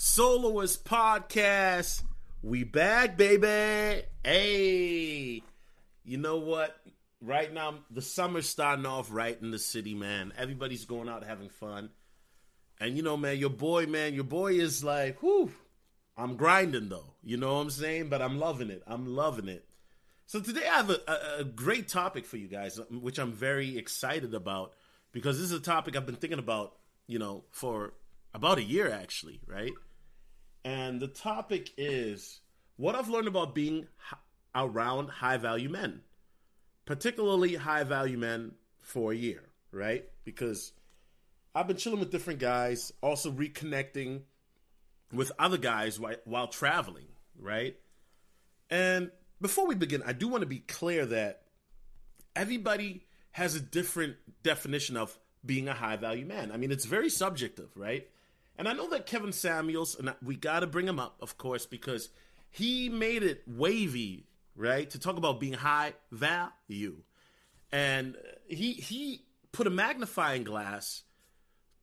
Soloist Podcast. We back, baby. Hey. You know what? Right now, the summer's starting off right in the city, man. Everybody's going out having fun. And you know, man, your boy, man, your boy is like, whew, I'm grinding though. You know what I'm saying? But I'm loving it. I'm loving it. So today I have a, a, a great topic for you guys, um, which I'm very excited about because this is a topic I've been thinking about, you know, for about a year actually, right? And the topic is what I've learned about being around high value men, particularly high value men for a year, right? Because I've been chilling with different guys, also reconnecting with other guys while, while traveling, right? And before we begin, I do want to be clear that everybody has a different definition of being a high value man. I mean, it's very subjective, right? And I know that Kevin Samuels, and we got to bring him up, of course, because he made it wavy, right, to talk about being high value, and he he put a magnifying glass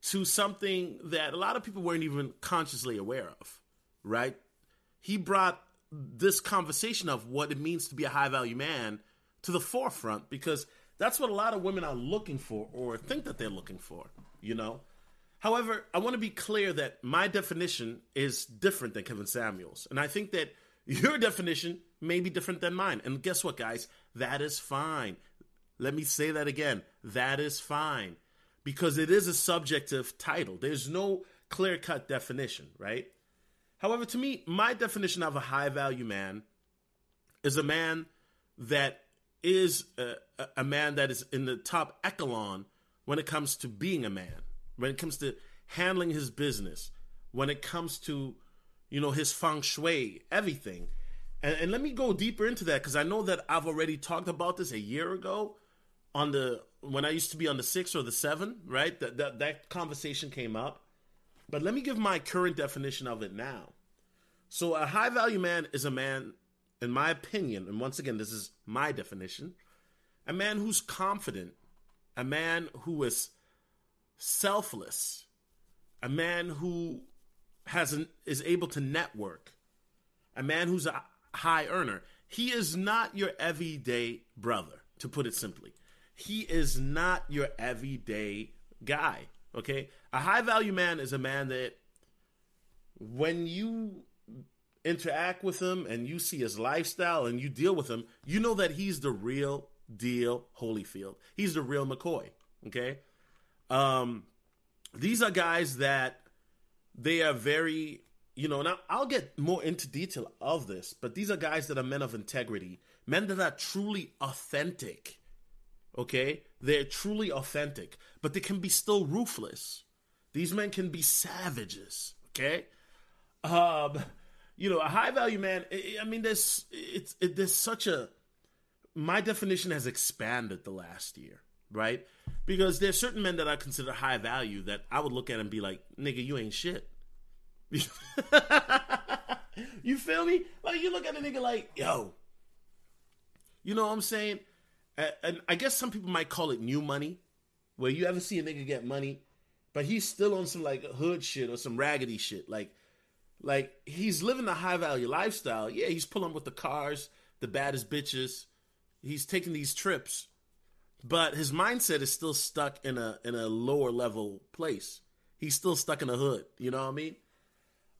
to something that a lot of people weren't even consciously aware of, right? He brought this conversation of what it means to be a high value man to the forefront because that's what a lot of women are looking for or think that they're looking for, you know? However, I want to be clear that my definition is different than Kevin Samuels. And I think that your definition may be different than mine. And guess what, guys? That is fine. Let me say that again. That is fine. Because it is a subjective title. There's no clear cut definition, right? However, to me, my definition of a high value man is a man that is uh, a, a, man that is in the top echelon when it comes to being a man, when it comes to handling his business, when it comes to, you know, his feng shui, everything. And, and let me go deeper into that because I know that I've already talked about this a year ago on the when I used to be on the six or the seven, right? That that, that conversation came up. But let me give my current definition of it now. So a high value man is a man in my opinion, and once again, this is my definition, a man who's confident, a man who is selfless, a man who has an, is able to network, a man who's a high earner. He is not your everyday brother, to put it simply. He is not your everyday guy. Okay, a high value man is a man that when you interact with him and you see his lifestyle and you deal with him, you know that he's the real deal Holyfield. He's the real McCoy. Okay. Um, these are guys that they are very, you know, now I'll get more into detail of this, but these are guys that are men of integrity, men that are truly authentic. Okay. They're truly authentic, but they can be still ruthless. These men can be savages. Okay. Um, you know, a high value man. I mean, there's it's it, there's such a my definition has expanded the last year, right? Because there's certain men that I consider high value that I would look at and be like, nigga, you ain't shit. you feel me? Like you look at a nigga like, yo, you know what I'm saying? And I guess some people might call it new money, where you ever see a nigga get money, but he's still on some like hood shit or some raggedy shit, like like he's living a high value lifestyle. Yeah, he's pulling with the cars, the baddest bitches. He's taking these trips, but his mindset is still stuck in a in a lower level place. He's still stuck in the hood. You know what I mean?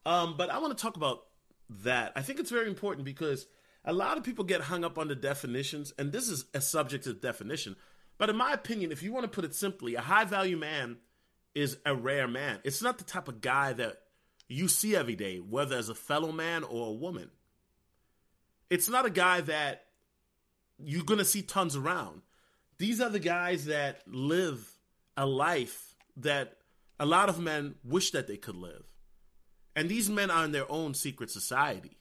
Um, but I want to talk about that. I think it's very important because a lot of people get hung up on the definitions, and this is a subjective definition. But in my opinion, if you want to put it simply, a high value man is a rare man. It's not the type of guy that you see every day, whether as a fellow man or a woman. It's not a guy that you're going to see tons around. These are the guys that live a life that a lot of men wish that they could live. And these men are in their own secret society.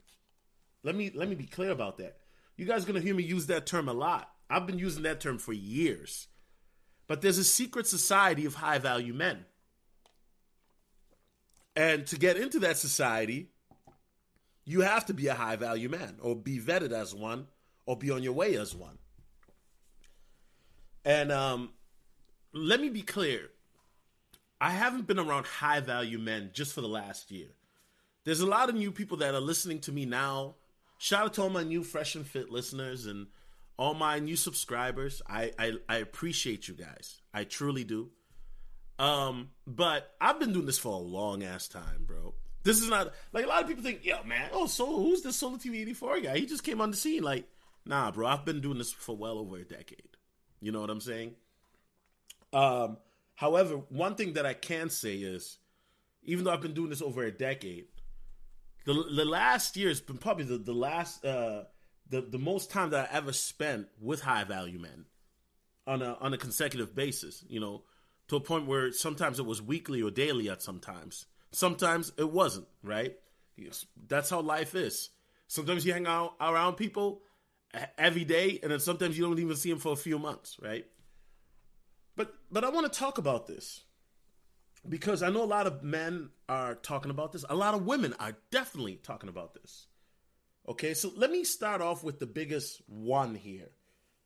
Let me let me be clear about that. You guys are going to hear me use that term a lot. I've been using that term for years. But there's a secret society of high value men. And to get into that society, you have to be a high value man or be vetted as one or be on your way as one. And um, let me be clear I haven't been around high value men just for the last year. there's a lot of new people that are listening to me now. Shout out to all my new fresh and fit listeners and all my new subscribers. I, I, I appreciate you guys. I truly do. Um, but I've been doing this for a long ass time, bro. This is not like a lot of people think, yo, man, oh, so who's this Solo TV 84 guy? He just came on the scene. Like, nah, bro, I've been doing this for well over a decade. You know what I'm saying? Um, however, one thing that I can say is, even though I've been doing this over a decade, the the last year has been probably the the last uh the the most time that I ever spent with high value men on a on a consecutive basis. You know, to a point where sometimes it was weekly or daily at sometimes. Sometimes it wasn't, right? Yes, that's how life is. Sometimes you hang out around people every day, and then sometimes you don't even see them for a few months, right? But but I want to talk about this because I know a lot of men are talking about this. A lot of women are definitely talking about this. Okay, so let me start off with the biggest one here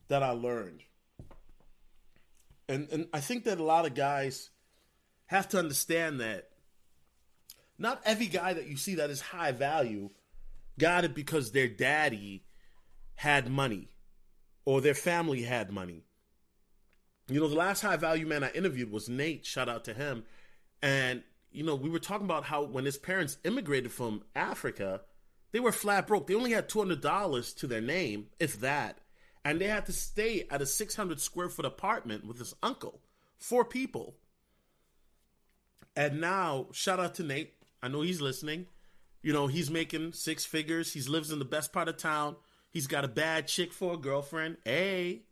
that I learned. And and I think that a lot of guys have to understand that not every guy that you see that is high value got it because their daddy had money or their family had money. You know, the last high value man I interviewed was Nate. Shout out to him. And, you know, we were talking about how when his parents immigrated from Africa, they were flat broke. They only had $200 to their name, if that. And they had to stay at a 600 square foot apartment with his uncle, four people. And now, shout out to Nate. I know he's listening. You know, he's making six figures. He lives in the best part of town. He's got a bad chick for a girlfriend. Hey.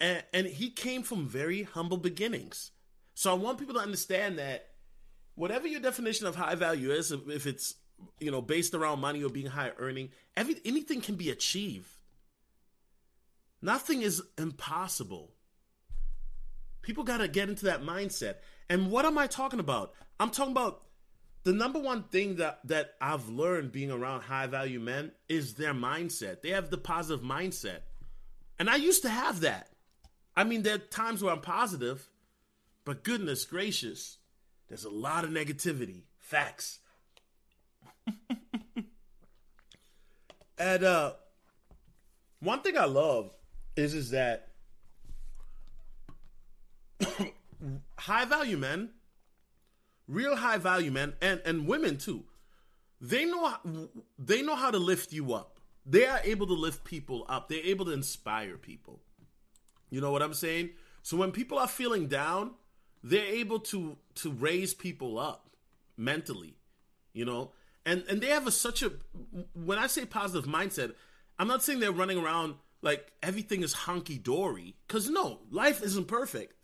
And, and he came from very humble beginnings. So I want people to understand that whatever your definition of high value is, if it's you know based around money or being high earning, every anything can be achieved. Nothing is impossible. People got to get into that mindset. And what am I talking about? I'm talking about the number one thing that that I've learned being around high value men is their mindset. They have the positive mindset. And I used to have that. I mean, there are times where I'm positive, but goodness gracious, there's a lot of negativity. Facts. and uh one thing I love is is that high value men, real high value men, and and women too, they know they know how to lift you up. They are able to lift people up. They're able to inspire people. You know what I'm saying? So when people are feeling down, they're able to to raise people up mentally, you know, and and they have a such a when I say positive mindset, I'm not saying they're running around like everything is hunky dory because no, life isn't perfect,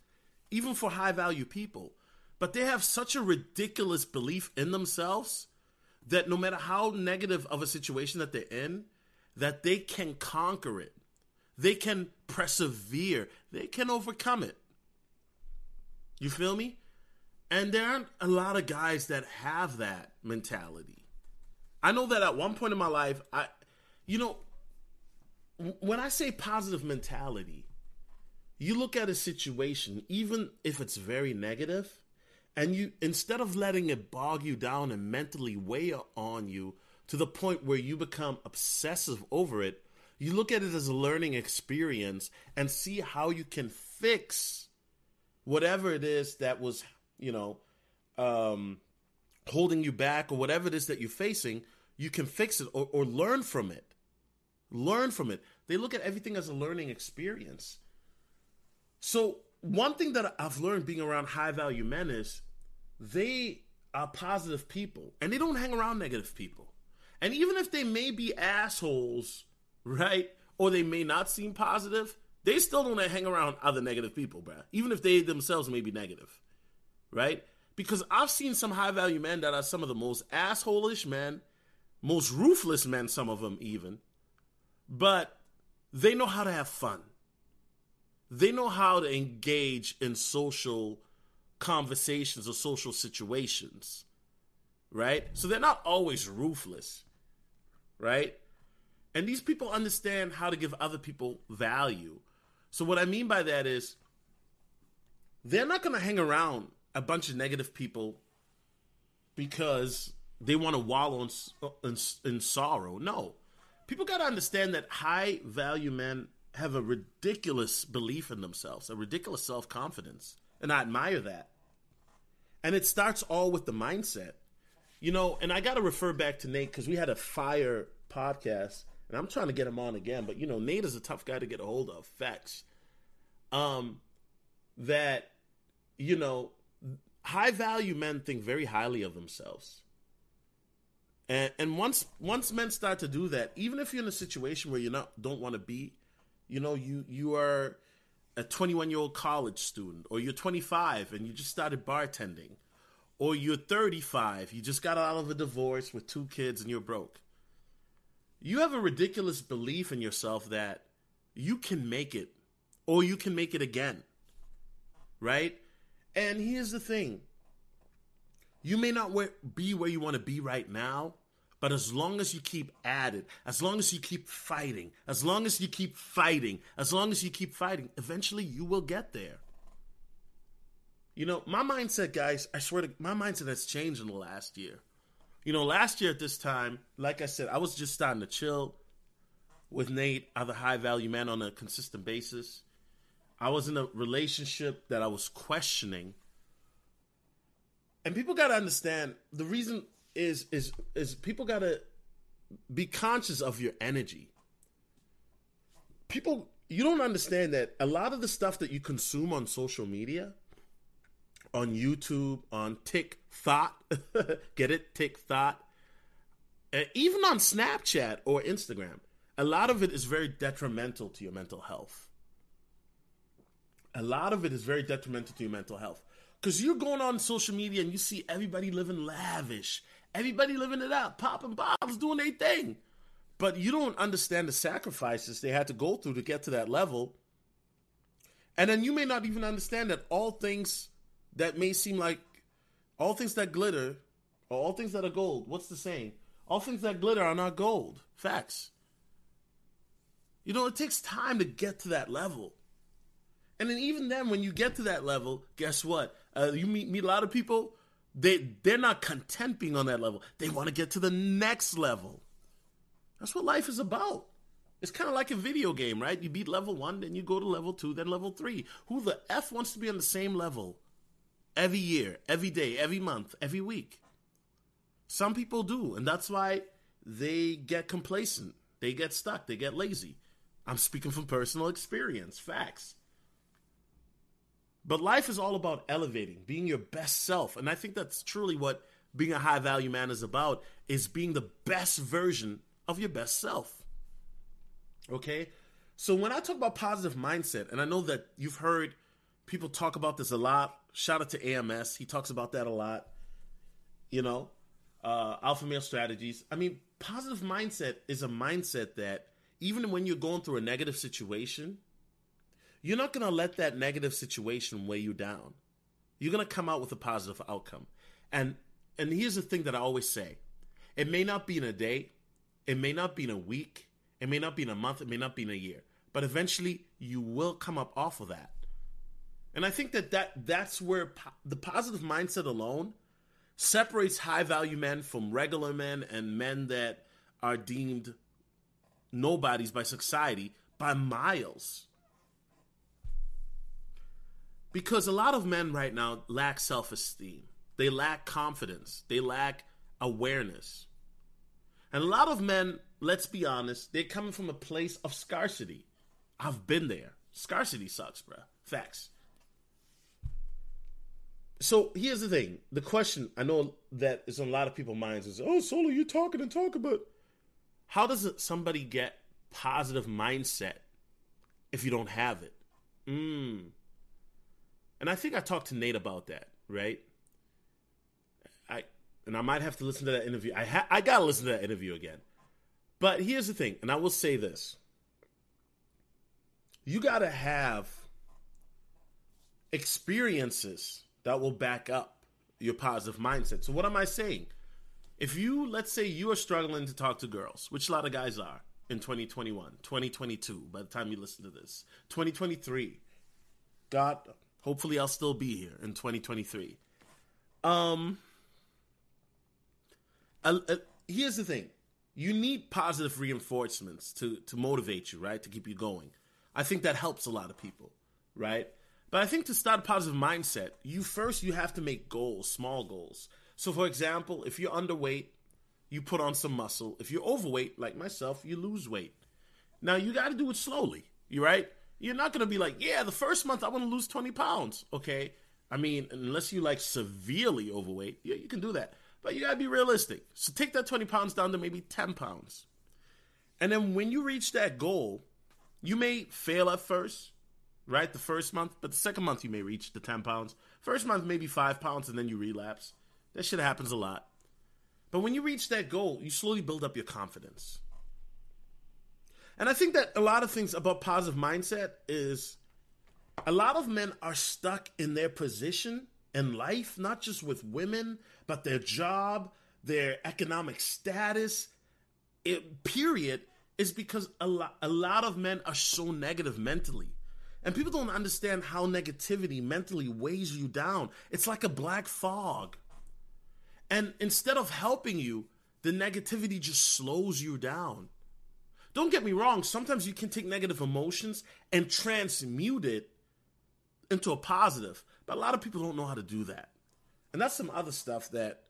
even for high value people. But they have such a ridiculous belief in themselves that no matter how negative of a situation that they're in, that they can conquer it. They can persevere. They can overcome it. You feel me? And there aren't a lot of guys that have that mentality. I know that at one point in my life, I, you know, when I say positive mentality, you look at a situation, even if it's very negative, and you, instead of letting it bog you down and mentally weigh on you to the point where you become obsessive over it, you look at it as a learning experience and see how you can fix whatever it is that was, you know, um, holding you back or whatever it is that you're facing, you can fix it or, or learn from it. Learn from it. They look at everything as a learning experience. So, one thing that I've learned being around high value men is they are positive people and they don't hang around negative people. And even if they may be assholes, right? Or they may not seem positive, they still don't hang around other negative people, bro. Even if they themselves may be negative, right? Because I've seen some high value men that are some of the most assholish men, most ruthless men, some of them even, but they know how to have fun. They know how to engage in social conversations or social situations, right? So they're not always ruthless, right? And these people understand how to give other people value. So what I mean by that is they're not going to hang around a bunch of negative people because they want to wallow in, in, in sorrow. No, people got to understand that high value men have a ridiculous belief in themselves, a ridiculous self confidence, and I admire that. And it starts all with the mindset, you know. And I got to refer back to Nate because we had a fire podcast, and I'm trying to get him on again. But you know, Nate is a tough guy to get a hold of. Facts. Um, that you know, high value men think very highly of themselves. And and once once men start to do that, even if you're in a situation where you not don't want to be, you know, you you are a 21 year old college student, or you're 25 and you just started bartending, or you're 35, you just got out of a divorce with two kids and you're broke. You have a ridiculous belief in yourself that you can make it, or you can make it again, right? And here's the thing you may not be where you want to be right now, but as long as you keep at it, as long as you keep fighting, as long as you keep fighting, as long as you keep fighting, eventually you will get there. You know, my mindset, guys, I swear to my mindset has changed in the last year. You know, last year at this time, like I said, I was just starting to chill with Nate, other high value man on a consistent basis. I was in a relationship that I was questioning. And people got to understand the reason is is is people got to be conscious of your energy. People, you don't understand that a lot of the stuff that you consume on social media, on YouTube, on TikTok, get it, TikTok, even on Snapchat or Instagram, a lot of it is very detrimental to your mental health. A lot of it is very detrimental to your mental health. Because you're going on social media and you see everybody living lavish Everybody living it up, popping bottles, doing their thing. But you don't understand the sacrifices they had to go through to get to that level. And then you may not even understand that all things that may seem like all things that glitter or all things that are gold, what's the saying? All things that glitter are not gold. Facts. You know, it takes time to get to that level. And then even then, when you get to that level, guess what? Uh, you meet meet a lot of people they they're not content being on that level. They want to get to the next level. That's what life is about. It's kind of like a video game, right? You beat level one, then you go to level two, then level three. Who the F wants to be on the same level every year, every day, every month, every week? Some people do, and that's why they get complacent. They get stuck. They get lazy. I'm speaking from personal experience, facts. But life is all about elevating, being your best self. And I think that's truly what being a high value man is about is being the best version of your best self. Okay? So when I talk about positive mindset, and I know that you've heard people talk about this a lot. Shout out to AMS. He talks about that a lot. You know, uh, alpha male strategies. I mean, positive mindset is a mindset that even when you're going through a negative situation, you're not going to let that negative situation weigh you down. You're going to come out with a positive outcome. And and here's the thing that I always say. It may not be in a day, it may not be in a week, it may not be in a month, it may not be in a year, but eventually you will come up off of that. And I think that, that that's where po- the positive mindset alone separates high value men from regular men and men that are deemed nobodies by society by miles. Because a lot of men right now lack self esteem, they lack confidence, they lack awareness. And a lot of men, let's be honest, they're coming from a place of scarcity. I've been there. Scarcity sucks, bruh. Facts. So here's the thing. The question I know that is on a lot of people's minds is, oh, Solo, you're talking and talking, but how does somebody get positive mindset if you don't have it? Mm. And I think I talked to Nate about that, right? I and I might have to listen to that interview. I ha- I gotta listen to that interview again. But here's the thing, and I will say this: you gotta have experiences that will back up your positive mindset. So what am I saying? If you let's say you are struggling to talk to girls, which a lot of guys are in 2021, 2022, by the time you listen to this, 2023, God Hopefully, I'll still be here in 2023. Um, uh, uh, here's the thing. You need positive reinforcements to to motivate you right? To keep you going. I think that helps a lot of people right? But i think to start a positive mindset you first you have to make goals small goals. So for example if you're underweight you put on some muscle. If you're overweight like myself you lose weight. Now you got to do it slowly you right you're not to be like yeah the first month i want to lose 20 pounds okay i mean unless you like severely overweight yeah you can do that but you gotta be realistic. So take that 20 pounds down to maybe 10 pounds. And then when you reach that goal, you may fail at first, right? The first month, but the second month you may reach the 10 pounds. First month, maybe five pounds, and then you relapse. That shit happens a lot. But when you reach that goal, you slowly build up your confidence. And I think that a lot of things about positive mindset is a lot of men are stuck in their position in life, not just with women, but their job, their economic status, it, period, is because a lot, a lot of men are so negative mentally. And people don't understand how negativity mentally weighs you down. It's like a black fog. And instead of helping you, the negativity just slows you down. Don't get me wrong, sometimes you can take negative emotions and transmute it into a positive. But a lot of people don't know how to do that. And that's some other stuff that,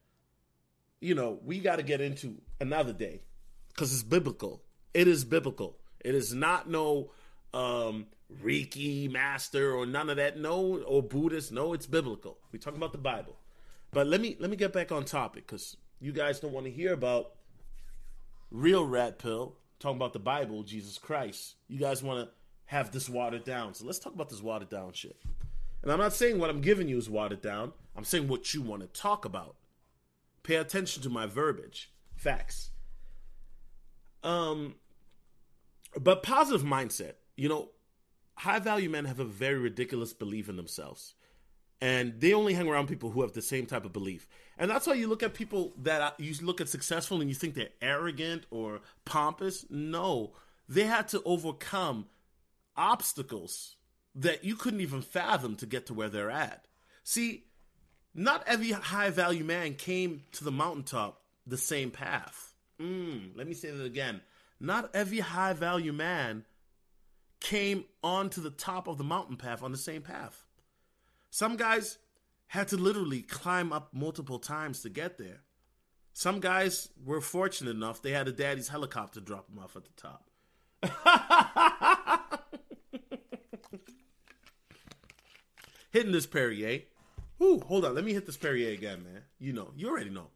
you know, we got to get into another day because it's biblical. It is biblical. It is not no um, Reiki master or none of that. No, or Buddhist. No, it's biblical. we talking about the Bible. But let me let me get back on topic because you guys don't want to hear about real red pill talking about the Bible, Jesus Christ. You guys want to have this watered down. So let's talk about this watered down shit. And I'm not saying what I'm giving you is watered down. I'm saying what you want to talk about. Pay attention to my verbiage. Facts. Um but positive mindset. You know, high value men have a very ridiculous belief in themselves. And they only hang around people who have the same type of belief. And that's why you look at people that you look at successful and you think they're arrogant or pompous. No, they had to overcome obstacles that you couldn't even fathom to get to where they're at. See, not every high value man came to the mountaintop the same path. Mm, let me say that again. Not every high value man came onto the top of the mountain path on the same path. Some guys had to literally climb up multiple times to get there. Some guys were fortunate enough they had a daddy's helicopter drop them off at the top. hitting this Perrier. Ooh, hold on. Let me hit this Perrier again, man. You know, you already know.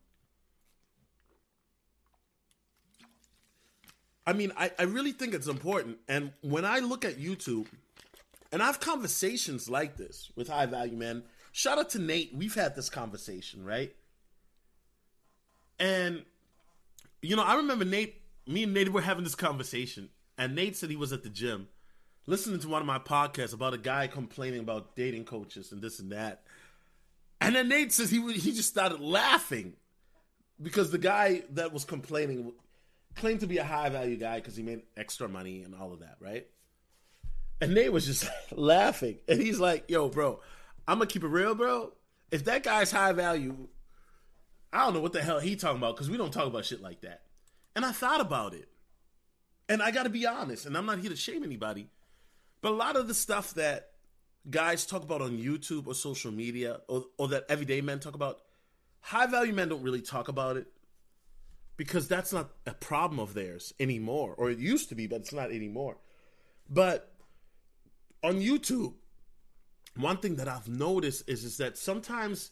I mean, I, I really think it's important. And when I look at YouTube, and I have conversations like this with high value men. Shout out to Nate. We've had this conversation, right? And you know, I remember Nate, me and Nate were having this conversation, and Nate said he was at the gym, listening to one of my podcasts about a guy complaining about dating coaches and this and that. And then Nate says he he just started laughing because the guy that was complaining claimed to be a high value guy because he made extra money and all of that, right? And Nate was just laughing, and he's like, "Yo, bro, I'm gonna keep it real, bro. If that guy's high value, I don't know what the hell he talking about because we don't talk about shit like that." And I thought about it, and I got to be honest, and I'm not here to shame anybody. But a lot of the stuff that guys talk about on YouTube or social media or, or that everyday men talk about, high value men don't really talk about it because that's not a problem of theirs anymore. Or it used to be, but it's not anymore. But on YouTube, one thing that I've noticed is, is that sometimes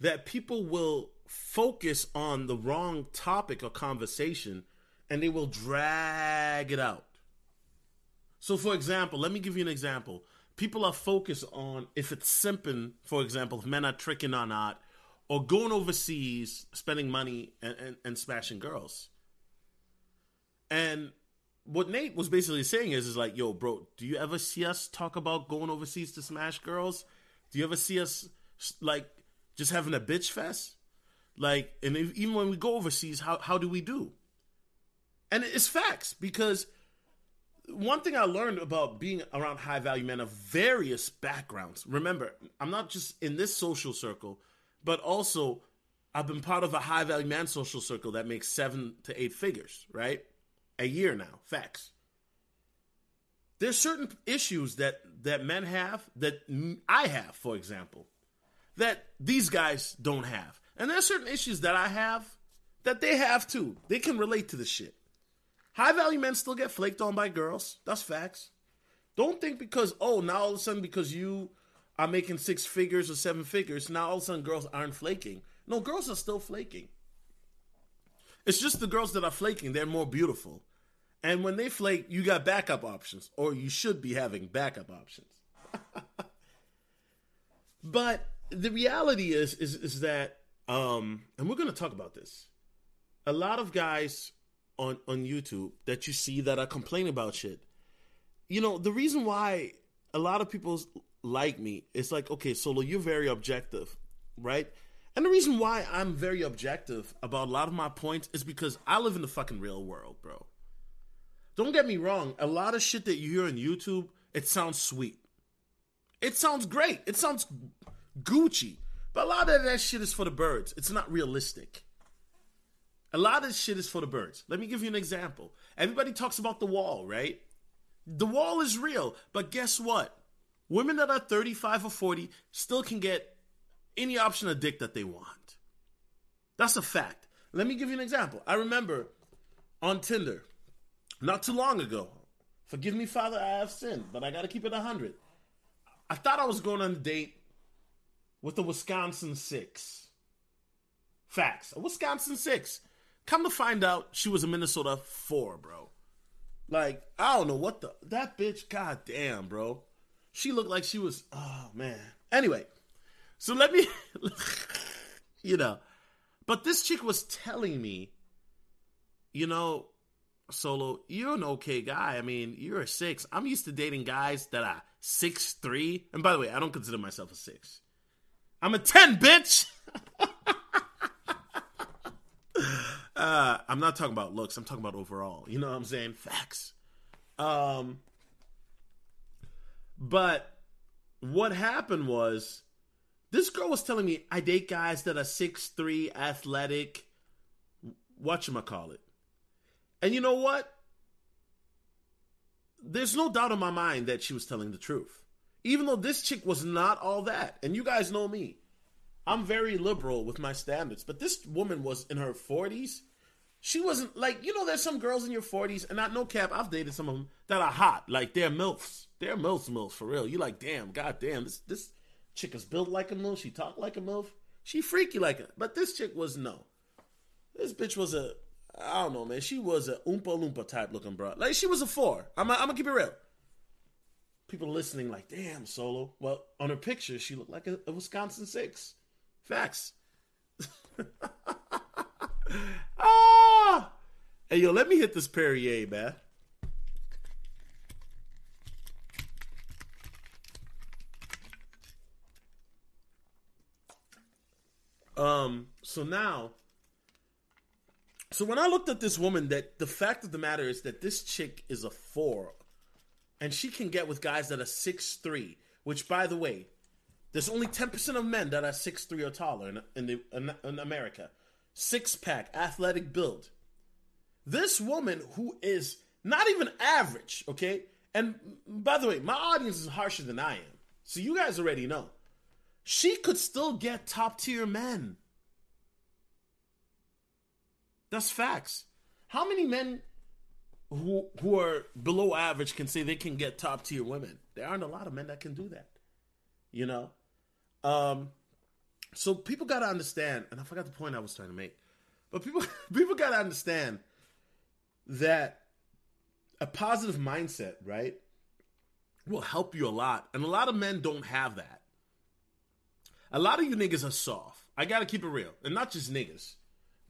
that people will focus on the wrong topic or conversation and they will drag it out. So, for example, let me give you an example. People are focused on if it's simping, for example, if men are tricking or not, or going overseas, spending money and, and, and smashing girls. And what Nate was basically saying is, is like, yo, bro, do you ever see us talk about going overseas to smash girls? Do you ever see us like just having a bitch fest? Like, and if, even when we go overseas, how how do we do? And it's facts because one thing I learned about being around high value men of various backgrounds. Remember, I'm not just in this social circle, but also I've been part of a high value man social circle that makes seven to eight figures, right? A year now. Facts. There's certain issues that that men have that I have, for example, that these guys don't have. And there's certain issues that I have that they have too. They can relate to the shit. High value men still get flaked on by girls. That's facts. Don't think because, oh, now all of a sudden, because you are making six figures or seven figures, now all of a sudden girls aren't flaking. No, girls are still flaking. It's just the girls that are flaking, they're more beautiful. And when they flake, you got backup options, or you should be having backup options. but the reality is, is, is that, um, and we're going to talk about this. A lot of guys on on YouTube that you see that are complaining about shit. You know, the reason why a lot of people like me is like, okay, Solo, you're very objective, right? And the reason why I'm very objective about a lot of my points is because I live in the fucking real world, bro. Don't get me wrong, a lot of shit that you hear on YouTube, it sounds sweet. It sounds great. It sounds Gucci. But a lot of that shit is for the birds. It's not realistic. A lot of shit is for the birds. Let me give you an example. Everybody talks about the wall, right? The wall is real, but guess what? Women that are 35 or 40 still can get any option of dick that they want. That's a fact. Let me give you an example. I remember on Tinder, not too long ago, forgive me, Father, I have sinned, but I got to keep it 100. I thought I was going on a date with a Wisconsin six. Facts. A Wisconsin six. Come to find out, she was a Minnesota four, bro. Like, I don't know what the that bitch, god damn, bro. She looked like she was oh man. Anyway, so let me you know. But this chick was telling me, you know, Solo, you're an okay guy. I mean, you're a six. I'm used to dating guys that are six three. And by the way, I don't consider myself a six. I'm a ten, bitch. Uh, I'm not talking about looks. I'm talking about overall. You know what I'm saying? Facts. Um, but what happened was this girl was telling me I date guys that are six three, athletic, whatchamacallit. And you know what? There's no doubt in my mind that she was telling the truth. Even though this chick was not all that. And you guys know me. I'm very liberal with my standards. But this woman was in her 40s she wasn't like you know. There's some girls in your 40s, and not no cap. I've dated some of them that are hot, like they're milfs. They're milfs, milfs for real. You like, damn, goddamn, this this chick is built like a milf. She talk like a milf. She freaky like it. But this chick was no. This bitch was a I don't know, man. She was a oompa loompa type looking bro. Like she was a four. I'm, I'm gonna keep it real. People listening like, damn, solo. Well, on her picture, she looked like a, a Wisconsin six. Facts. ah! Hey, yo, let me hit this Perrier, man. Um, so now, so when I looked at this woman, that the fact of the matter is that this chick is a four, and she can get with guys that are six three. Which, by the way, there's only ten percent of men that are six three or taller in in, the, in, in America six pack, athletic build. This woman who is not even average, okay? And by the way, my audience is harsher than I am. So you guys already know. She could still get top tier men. That's facts. How many men who who are below average can say they can get top tier women? There aren't a lot of men that can do that. You know? Um so people got to understand, and I forgot the point I was trying to make, but people people got to understand that a positive mindset, right, will help you a lot, and a lot of men don't have that. A lot of you niggas are soft. I got to keep it real, and not just niggas,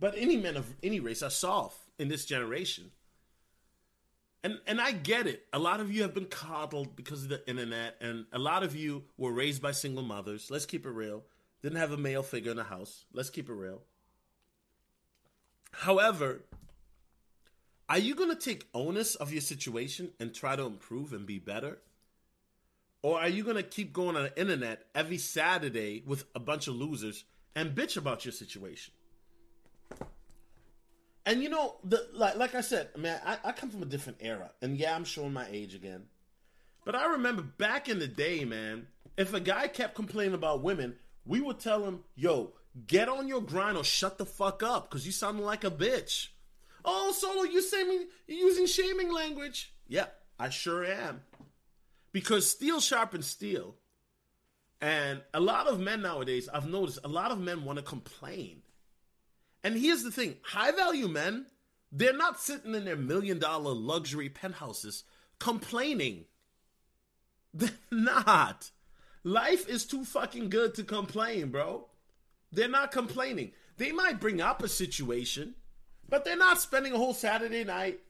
but any men of any race are soft in this generation. And and I get it. A lot of you have been coddled because of the internet, and a lot of you were raised by single mothers. Let's keep it real. Didn't have a male figure in the house. Let's keep it real. However, are you going to take onus of your situation and try to improve and be better? Or are you going to keep going on the internet every Saturday with a bunch of losers and bitch about your situation. And you know, the like like I said, man, I, I come from a different era. And yeah, I'm showing my age again. But I remember back in the day, man, if a guy kept complaining about women, we would tell him, yo, get on your grind or shut the fuck up, because you sound like a bitch. Oh, Solo, you say me using shaming language. Yeah, I sure am. Because steel sharpens steel. And a lot of men nowadays, I've noticed, a lot of men want to complain. And here's the thing high value men, they're not sitting in their million dollar luxury penthouses complaining. They're not. Life is too fucking good to complain, bro. They're not complaining. They might bring up a situation, but they're not spending a whole Saturday night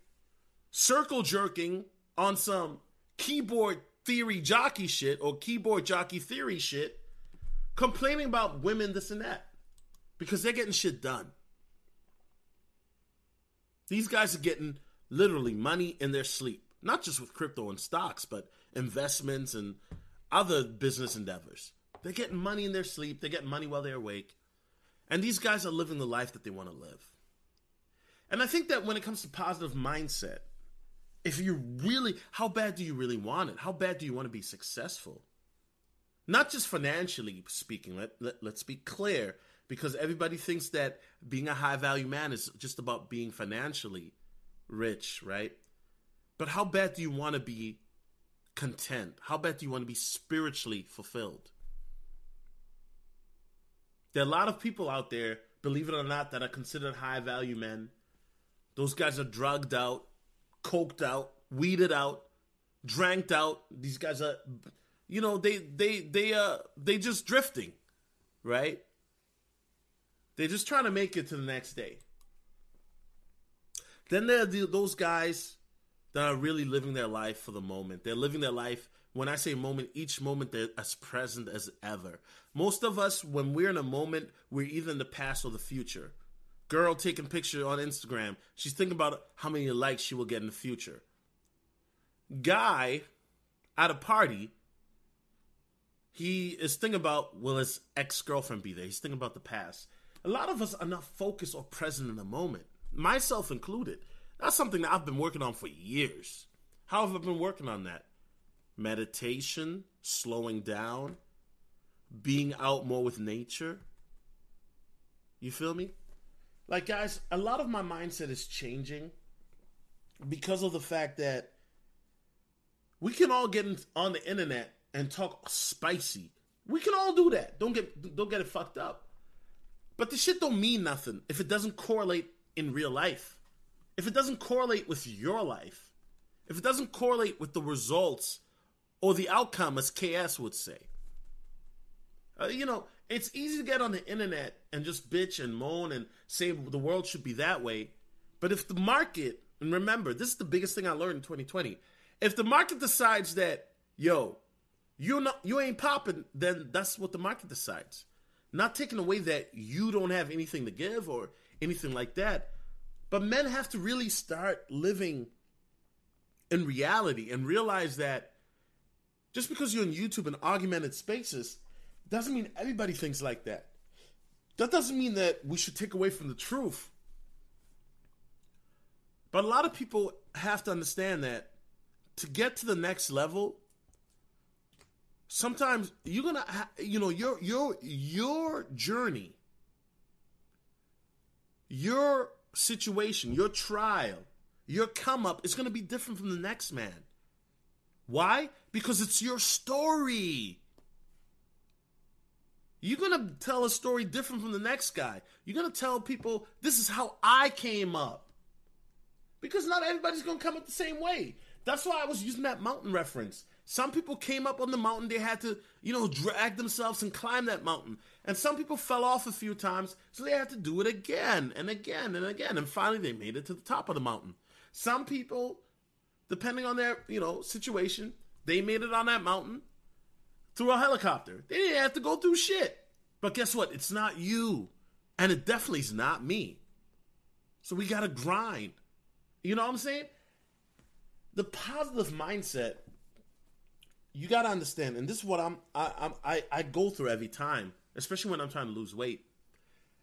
circle jerking on some keyboard theory jockey shit or keyboard jockey theory shit, complaining about women, this and that, because they're getting shit done. These guys are getting literally money in their sleep, not just with crypto and stocks, but investments and other business endeavors. They're getting money in their sleep, they're getting money while they're awake. And these guys are living the life that they want to live. And I think that when it comes to positive mindset, if you really, how bad do you really want it? How bad do you want to be successful? Not just financially speaking, let, let, let's be clear, because everybody thinks that being a high value man is just about being financially rich, right? But how bad do you want to be content? How bad do you want to be spiritually fulfilled? There are a lot of people out there, believe it or not, that are considered high value men. Those guys are drugged out, coked out, weeded out, dranked out. These guys are, you know, they they they uh they just drifting, right? They're just trying to make it to the next day. Then there are the, those guys that are really living their life for the moment. They're living their life. When I say moment, each moment they're as present as ever. Most of us, when we're in a moment, we're either in the past or the future. Girl taking picture on Instagram, she's thinking about how many likes she will get in the future. Guy at a party, he is thinking about will his ex girlfriend be there? He's thinking about the past. A lot of us are not focused or present in the moment, myself included. That's something that I've been working on for years. How have I been working on that? Meditation, slowing down, being out more with nature. You feel me? Like, guys, a lot of my mindset is changing because of the fact that we can all get on the internet and talk spicy. We can all do that. Don't get don't get it fucked up. But the shit don't mean nothing if it doesn't correlate in real life if it doesn't correlate with your life, if it doesn't correlate with the results or the outcome, as KS would say, uh, you know, it's easy to get on the internet and just bitch and moan and say the world should be that way. But if the market, and remember, this is the biggest thing I learned in 2020. If the market decides that, yo, you're not, you ain't popping, then that's what the market decides. Not taking away that you don't have anything to give or anything like that, but men have to really start living in reality and realize that just because you're on YouTube and augmented spaces doesn't mean everybody thinks like that. That doesn't mean that we should take away from the truth. But a lot of people have to understand that to get to the next level, sometimes you're gonna, you know, your your your journey, your situation, your trial, your come up is to be different from the next man. Why? Because it's your story. You're to tell a story different from the next guy. You're to tell people, this is how I came up. Because not everybody's to come up the same way. That's why I was using that mountain reference. Some people came up on the mountain, they had to, you know, drag themselves and climb that mountain. And some people fell off a few times, so they had to do it again and again and again. And finally, they made it to the top of the mountain. Some people, depending on their, you know, situation, they made it on that mountain through a helicopter. They didn't have to go through shit. But guess what? It's not you. And it definitely is not me. So we got to grind. You know what I'm saying? The positive mindset you got to understand, and this is what I'm I, I I go through every time, especially when I'm trying to lose weight.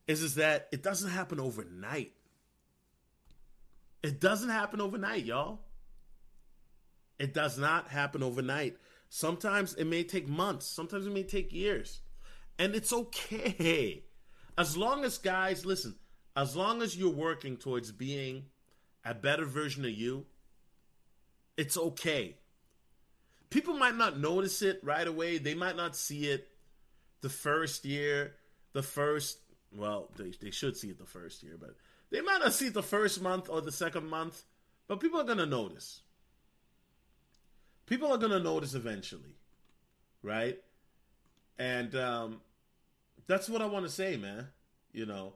is is that it doesn't happen overnight. It doesn't happen overnight, y'all. It does not happen overnight. Sometimes it may take months, sometimes it may take years. And it's okay. As long as guys, listen, as long as you're working towards being a better version of you, it's okay. People might not notice it right away. They might not see it the first year, the first, well, they, they should see it the first year, but they might not see it the first month or the second month, but people are to notice. People are to notice eventually, right? And um, that's what I want to say, man. You know,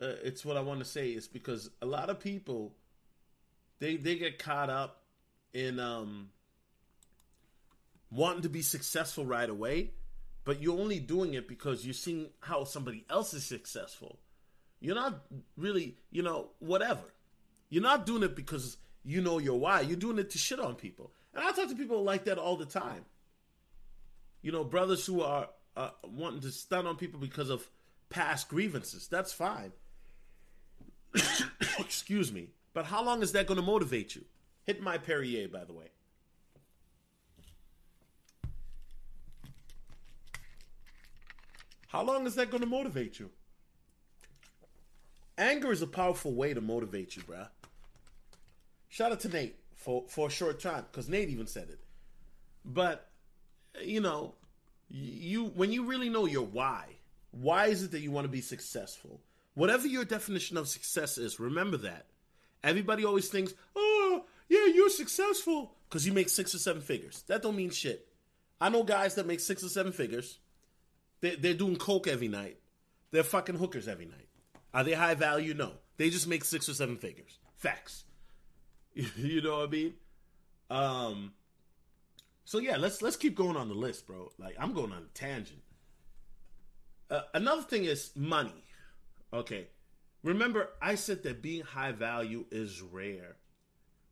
uh, it's what I want to say. It's because a lot of people they they get caught up in um, wanting to be successful right away, but you're only doing it because you're seeing how somebody else is successful. You're not really, you know, whatever. You're not doing it because you know your why. You're doing it to shit on people. And I talk to people like that all the time. You know, brothers who are uh, wanting to stun on people because of past grievances. That's fine. Excuse me. But how long is that going to motivate you? Hit my Perrier, by the way. How long is that going to motivate you? Anger is a powerful way to motivate you, bruh. Shout out to Nate for for a short time because Nate even said it. But you know, you when you really know your why, why is it that you want to be successful? Whatever your definition of success is, remember that. Everybody always thinks, "Oh, yeah, you're successful because you make six or seven figures." That don't mean shit. I know guys that make six or seven figures. They, they're doing coke every night. They're fucking hookers every night. Are they high value? No. They just make six or seven figures. Facts. you know what I mean? Um. So yeah, let's let's keep going on the list, bro. Like I'm going on a tangent. Uh, another thing is money. Okay, remember I said that being high value is rare.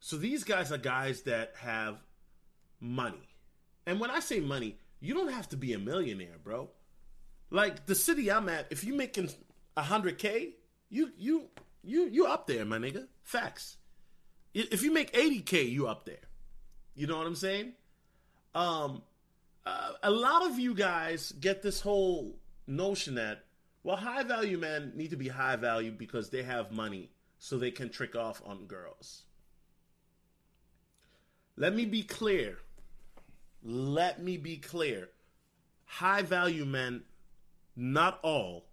So these guys are guys that have money, and when I say money, you don't have to be a millionaire, bro. Like the city I'm at, if you making hundred k, you you you you up there, my nigga. Facts. If you make 80k, you up there. You know what I'm saying? Um, uh, a lot of you guys get this whole notion that well, high value men need to be high value because they have money, so they can trick off on girls. Let me be clear. Let me be clear. High value men, not all,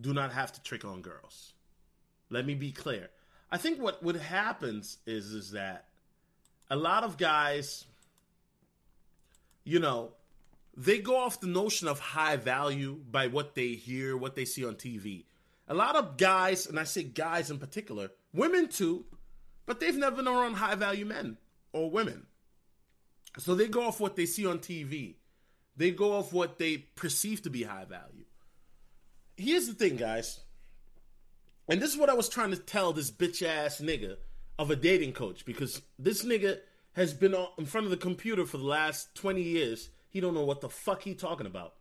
do not have to trick on girls. Let me be clear. I think what what happens is is that a lot of guys, you know, they go off the notion of high value by what they hear, what they see on TV. A lot of guys, and I say guys in particular, women too, but they've never known high value men or women. So they go off what they see on TV. They go off what they perceive to be high value. Here's the thing, guys. And this is what I was trying to tell this bitch ass nigga of a dating coach because this nigga has been in front of the computer for the last 20 years. He don't know what the fuck he talking about.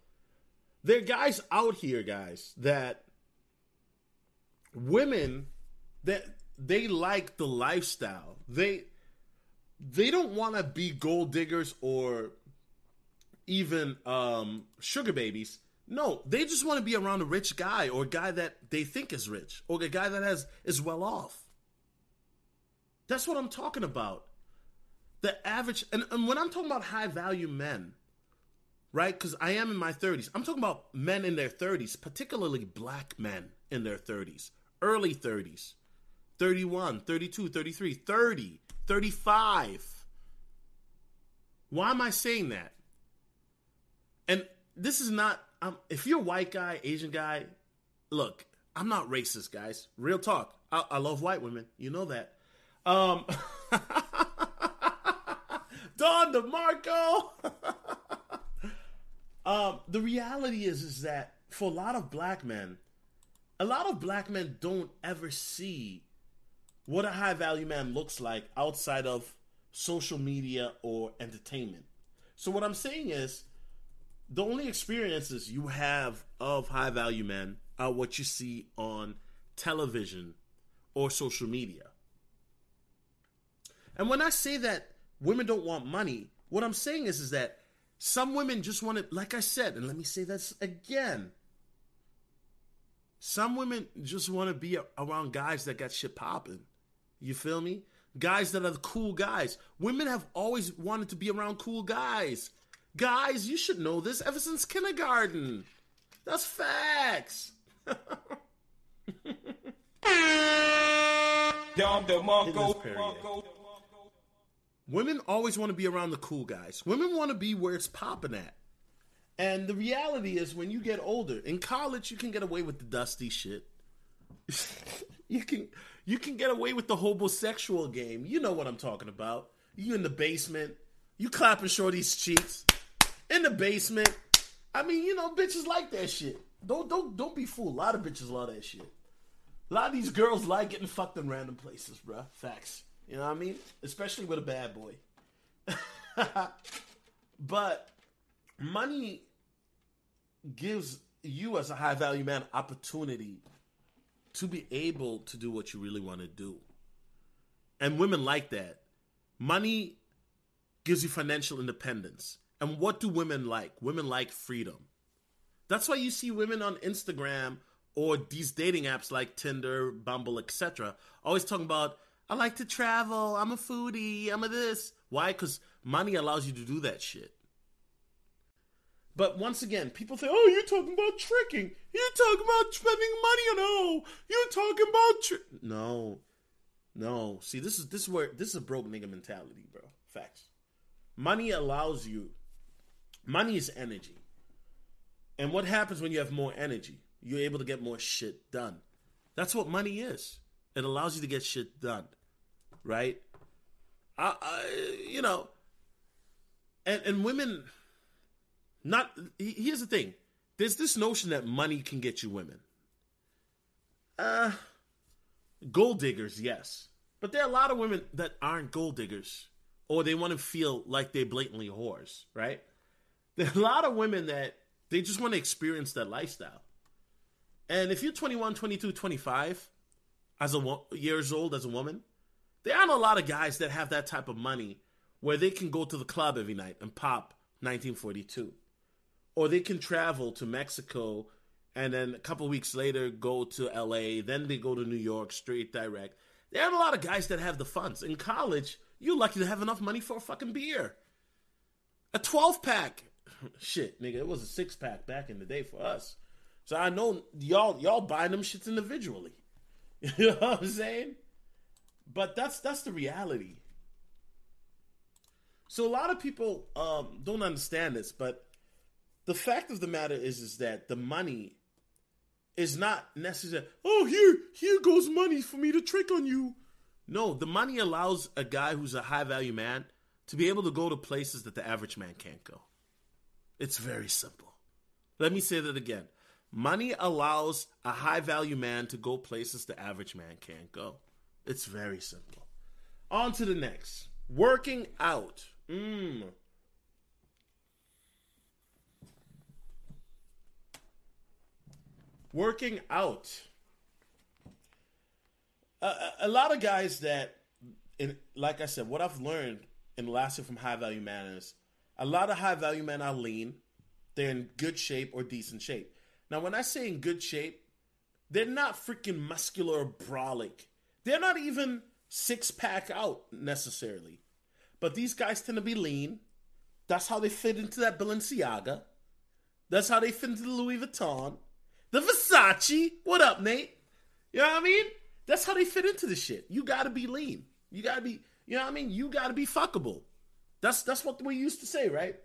There are guys out here, guys, that women that they like the lifestyle. They they don't want to be gold diggers or even um, sugar babies. No, they just want to be around a rich guy or a guy that they think is rich or a guy that has is well off. That's what I'm talking about. The average, and, and when I'm talking about high value men, right? Because I am in my 30s. I'm talking about men in their 30s, particularly black men in their 30s, early 30s, 31, 32, 33, 30, 35. Why am I saying that? And this is not um, if you're a white guy, Asian guy, look, I'm not racist, guys. Real talk. I, I love white women. You know that. Um, Don DeMarco. um, the reality is, is that for a lot of black men, a lot of black men don't ever see what a high value man looks like outside of social media or entertainment. So what I'm saying is the only experiences you have of high value men are what you see on television or social media. And when I say that women don't want money, what I'm saying is, is that some women just want to, like I said, and let me say this again. Some women just want to be around guys that got shit popping. You feel me? Guys that are the cool guys. Women have always wanted to be around cool guys. Guys, you should know this ever since kindergarten. That's facts. Women always want to be around the cool guys. Women want to be where it's popping at. And the reality is, when you get older, in college, you can get away with the dusty shit. you can you can get away with the homosexual game. You know what I'm talking about. You in the basement, you clapping shorty's cheeks in the basement. I mean, you know, bitches like that shit. Don't don't don't be fooled. A lot of bitches love that shit. A lot of these girls like getting fucked in random places, bruh. Facts. You know what I mean? Especially with a bad boy. but money gives you as a high value man opportunity to be able to do what you really want to do. And women like that. Money gives you financial independence. And what do women like? Women like freedom. That's why you see women on Instagram or these dating apps like Tinder, Bumble, etc. always talking about I like to travel, I'm a foodie, I'm a this. Why? Cuz money allows you to do that shit. But once again, people say, "Oh, you're talking about tricking. You're talking about spending money on oh, you're talking about tri-. no, no. See, this is this is where this is a broke nigga mentality, bro. Facts. Money allows you. Money is energy, and what happens when you have more energy? You're able to get more shit done. That's what money is. It allows you to get shit done, right? I, I you know, and and women not here's the thing. There's this notion that money can get you women. Uh gold diggers, yes. But there are a lot of women that aren't gold diggers or they want to feel like they're blatantly whores, right? There are a lot of women that they just want to experience that lifestyle. And if you're 21, 22, 25 as a years old as a woman, there aren't a lot of guys that have that type of money where they can go to the club every night and pop 1942 or they can travel to Mexico and then a couple weeks later go to LA, then they go to New York straight direct. There aren't a lot of guys that have the funds. In college, you're lucky to have enough money for a fucking beer. A 12 pack. Shit, nigga, it was a six pack back in the day for us. So I know y'all y'all buying them shits individually. You know what I'm saying? But that's that's the reality. So a lot of people um, don't understand this, but the fact of the matter is is that the money is not necessary. Oh, here here goes money for me to trick on you. No, the money allows a guy who's a high value man to be able to go to places that the average man can't go. It's very simple. Let me say that again. Money allows a high value man to go places the average man can't go. It's very simple. On to the next. Working out. Mmm. working out. A, a, lot of guys that, in, like I said, what I've learned in lasting from high value men is a lot of high value men are lean. They're in good shape or decent shape. Now, when I say in good shape, they're not freaking muscular or brolic. They're not even six pack out necessarily. But these guys tend to be lean. That's how they fit into that Balenciaga. That's how they fit into the Louis Vuitton the Versace. What up, Nate? You know what I mean? That's how they fit into the shit. You gotta be lean. You gotta be, you know what I mean? You gotta be fuckable. That's that's what we used to say, right?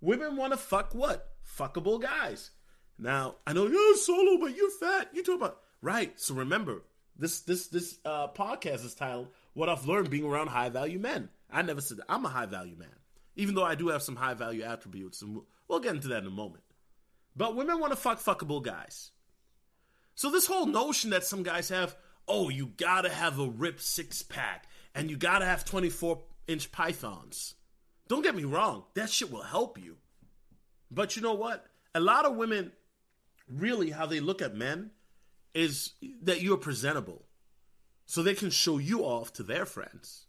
Women want to fuck what? Fuckable guys. Now I know you're solo, but you're fat. You talk about right. So remember, this this this uh, podcast is titled "What I've Learned Being Around High Value Men." I never said that. I'm a high value man, even though I do have some high value attributes, and we'll get into that in a moment. But women want to fuck fuckable guys. So this whole notion that some guys have, oh, you gotta have a ripped six pack and you gotta have 24 inch pythons. Don't get me wrong, that shit will help you. But you know what? A lot of women really how they look at men is that you're presentable. So they can show you off to their friends.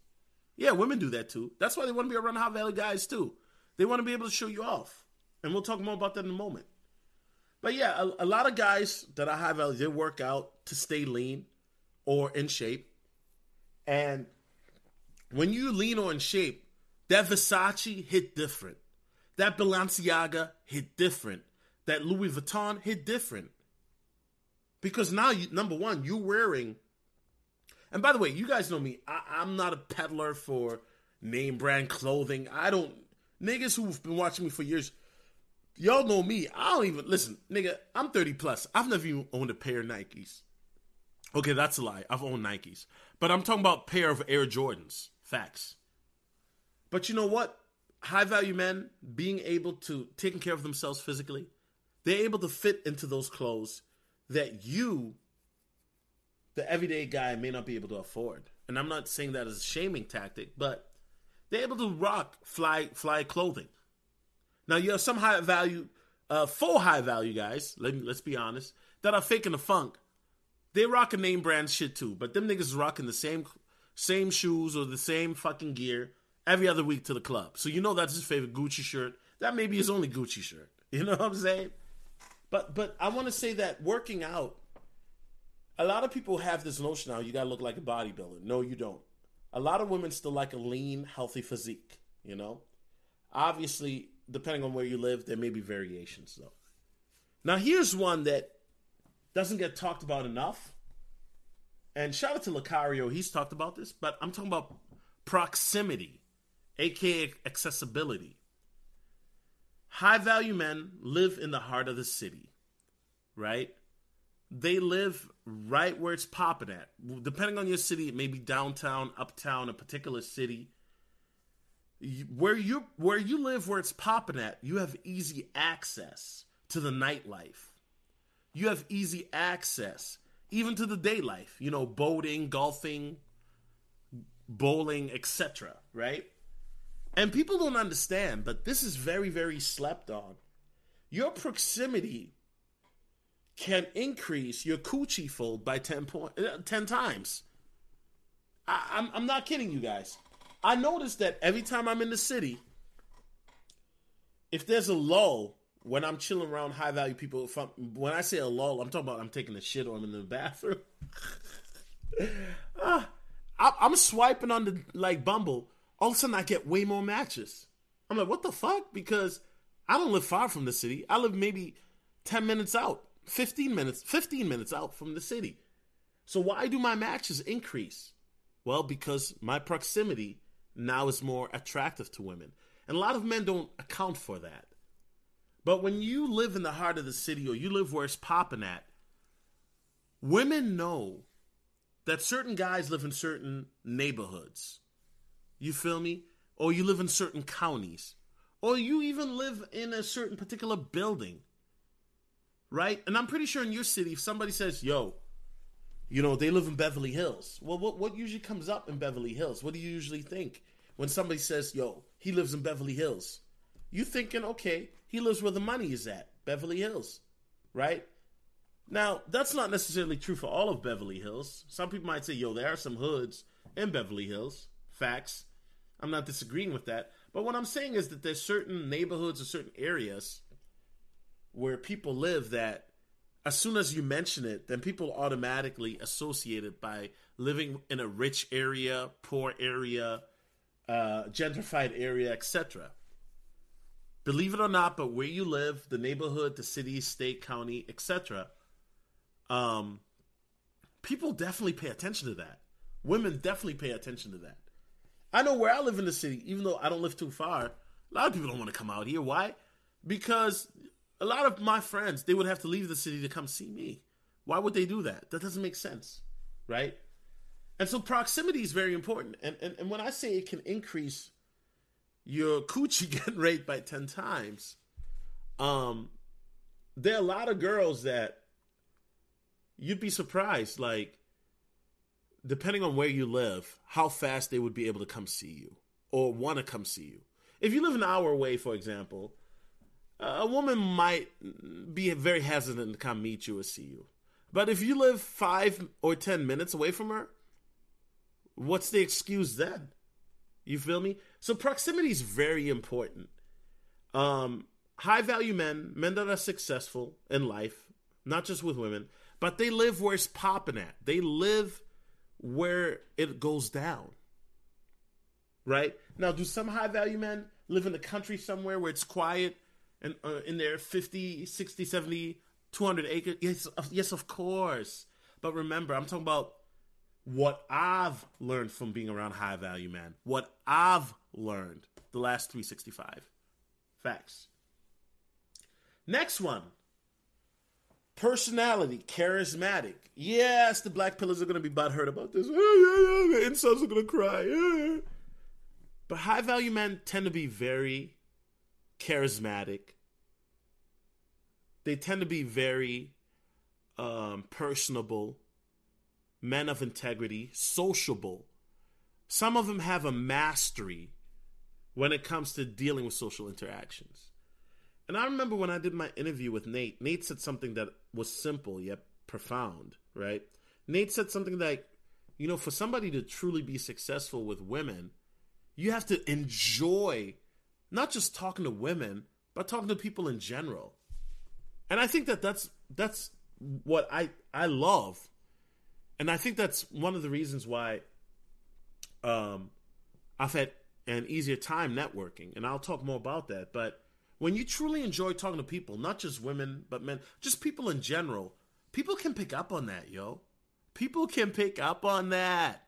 Yeah, women do that too. That's why they want to be around high value guys too. They want to be able to show you off. And we'll talk more about that in a moment. But yeah, a, a lot of guys that I have, they work out to stay lean or in shape. And when you lean or in shape, that Versace hit different. That Balenciaga hit different. That Louis Vuitton hit different. Because now, you, number one, you're wearing. And by the way, you guys know me. I, I'm not a peddler for name brand clothing. I don't. Niggas who've been watching me for years, y'all know me. I don't even listen, nigga. I'm 30 plus. I've never even owned a pair of Nikes. Okay, that's a lie. I've owned Nikes, but I'm talking about pair of Air Jordans. Facts. But you know what? High value men being able to taking care of themselves physically, they're able to fit into those clothes that you, the everyday guy, may not be able to afford. And I'm not saying that as a shaming tactic, but they're able to rock fly fly clothing. Now you have some high value, uh, full high value guys. Let me, let's be honest, that are faking the funk. They rocking name brand shit too, but them niggas rocking the same same shoes or the same fucking gear every other week to the club. So you know that's his favorite Gucci shirt. That may be his only Gucci shirt. You know what I'm saying? But but I want to say that working out, a lot of people have this notion now you gotta look like a bodybuilder. No, you don't. A lot of women still like a lean, healthy physique. You know, obviously, depending on where you live, there may be variations though. Now here's one that doesn't get talked about enough. And shout out to Lucario, he's talked about this, but I'm talking about proximity, aka accessibility. High value men live in the heart of the city, right? They live right where it's popping at. Depending on your city, it may be downtown, uptown, a particular city. Where you where you live, where it's popping at, you have easy access to the nightlife. You have easy access even to the day life. You know, boating, golfing, bowling, etc. Right? And people don't understand, but this is very, very slept on. Your proximity can increase your coochie fold by 10, point, uh, 10 times. I, I'm, I'm not kidding you guys. I noticed that every time I'm in the city, if there's a lull when I'm chilling around high value people, if I'm, when I say a lull, I'm talking about I'm taking a shit or I'm in the bathroom. uh, I, I'm swiping on the like Bumble all of a sudden I get way more matches. I'm like, what the fuck? Because I don't live far from the city. I live maybe 10 minutes out, 15 minutes, 15 minutes out from the city. So why do my matches increase? Well, because my proximity now is more attractive to women. And a lot of men don't account for that. But when you live in the heart of the city or you live where it's popping at, women know that certain guys live in certain neighborhoods. You feel me? Or you live in certain counties. Or you even live in a certain particular building. Right? And I'm pretty sure in your city, if somebody says, yo, you know, they live in Beverly Hills. Well, what, what usually comes up in Beverly Hills? What do you usually think when somebody says, yo, he lives in Beverly Hills? You thinking, okay, he lives where the money is at, Beverly Hills, right? Now, that's not necessarily true for all of Beverly Hills. Some people might say, yo, there are some hoods in Beverly Hills. Facts. I'm not disagreeing with that. But what I'm saying is that there's certain neighborhoods or certain areas where people live that as soon as you mention it, then people automatically associate it by living in a rich area, poor area, uh, gentrified area, etc. Believe it or not, but where you live, the neighborhood, the city, state, county, etc., um, people definitely pay attention to that. Women definitely pay attention to that. I know where I live in the city, even though I don't live too far. A lot of people don't want to come out here. Why? Because a lot of my friends they would have to leave the city to come see me. Why would they do that? That doesn't make sense, right? And so proximity is very important. And and, and when I say it can increase your coochie getting rate by ten times, um, there are a lot of girls that you'd be surprised, like depending on where you live, how fast they would be able to come see you or want to come see you. If you live an hour away, for example, a woman might be very hesitant to come meet you or see you. But if you live five or ten minutes away from her, what's the excuse then? You feel me? So proximity is very important. Um, high value men, men that are successful in life, not just with women, but they live where it's popping at. They live where it goes down. Right? Now, do some high value men live in the country somewhere where it's quiet and uh, in their 50, 60, 70, 200 acres? Yes, yes, of course. But remember, I'm talking about what I've learned from being around high value men. What I've learned the last 365. Facts. Next one. Personality, charismatic. Yes, the black pillars are going to be butthurt about this. The incels are going to cry. But high value men tend to be very charismatic. They tend to be very um, personable, men of integrity, sociable. Some of them have a mastery when it comes to dealing with social interactions. And I remember when I did my interview with Nate, Nate said something that was simple yet profound, right? Nate said something like, you know, for somebody to truly be successful with women, you have to enjoy not just talking to women, but talking to people in general. And I think that that's that's what I I love. And I think that's one of the reasons why um I've had an easier time networking, and I'll talk more about that, but when you truly enjoy talking to people, not just women, but men, just people in general, people can pick up on that, yo. People can pick up on that.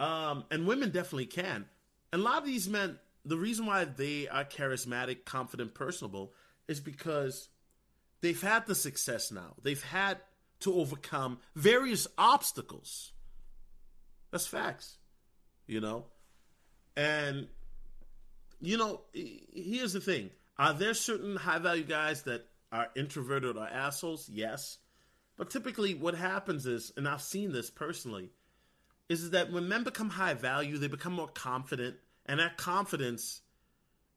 Um, and women definitely can. And a lot of these men, the reason why they are charismatic, confident, personable is because they've had the success now. They've had to overcome various obstacles. That's facts, you know? And, you know, here's the thing are there certain high value guys that are introverted or assholes? Yes. But typically, what happens is, and I've seen this personally, is that when men become high value, they become more confident, and that confidence,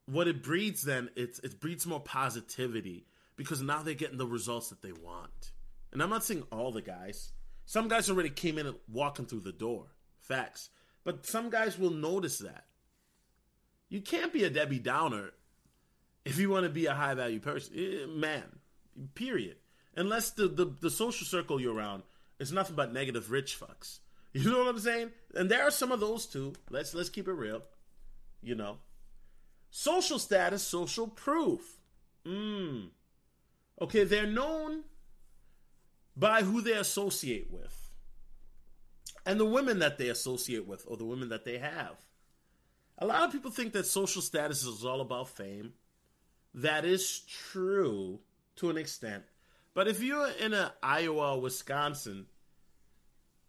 what it breeds, then it's it breeds more positivity because now they're getting the results that they want. And I'm not saying all the guys. Some guys already came in walking through the door. Facts. But some guys will notice that. You can't be a Debbie Downer if you want to be a high value person, eh, man, period. Unless the, the, the social circle you're around is nothing but negative rich fucks. You know what I'm saying? And there are some of those too. Let's let's keep it real. You know. Social status, social proof. Mm. Okay, they're known by who they associate with. And the women that they associate with or the women that they have. A lot of people think that social status is all about fame that is true to an extent. But if you're in a Iowa, Wisconsin,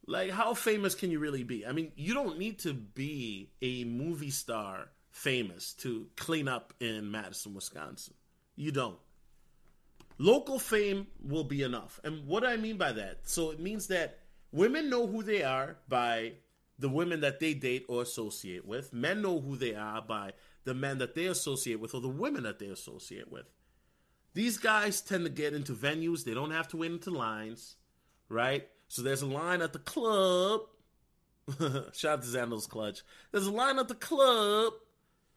like how famous can you really be? I mean, you don't need to be a movie star famous to clean up in Madison, Wisconsin. You don't. Local fame will be enough. And what do I mean by that? So it means that women know who they are by the women that they date or associate with. Men know who they are by the men that they associate with or the women that they associate with. These guys tend to get into venues, they don't have to wait into lines, right? So there's a line at the club. Shout out to Xander's Clutch. There's a line at the club.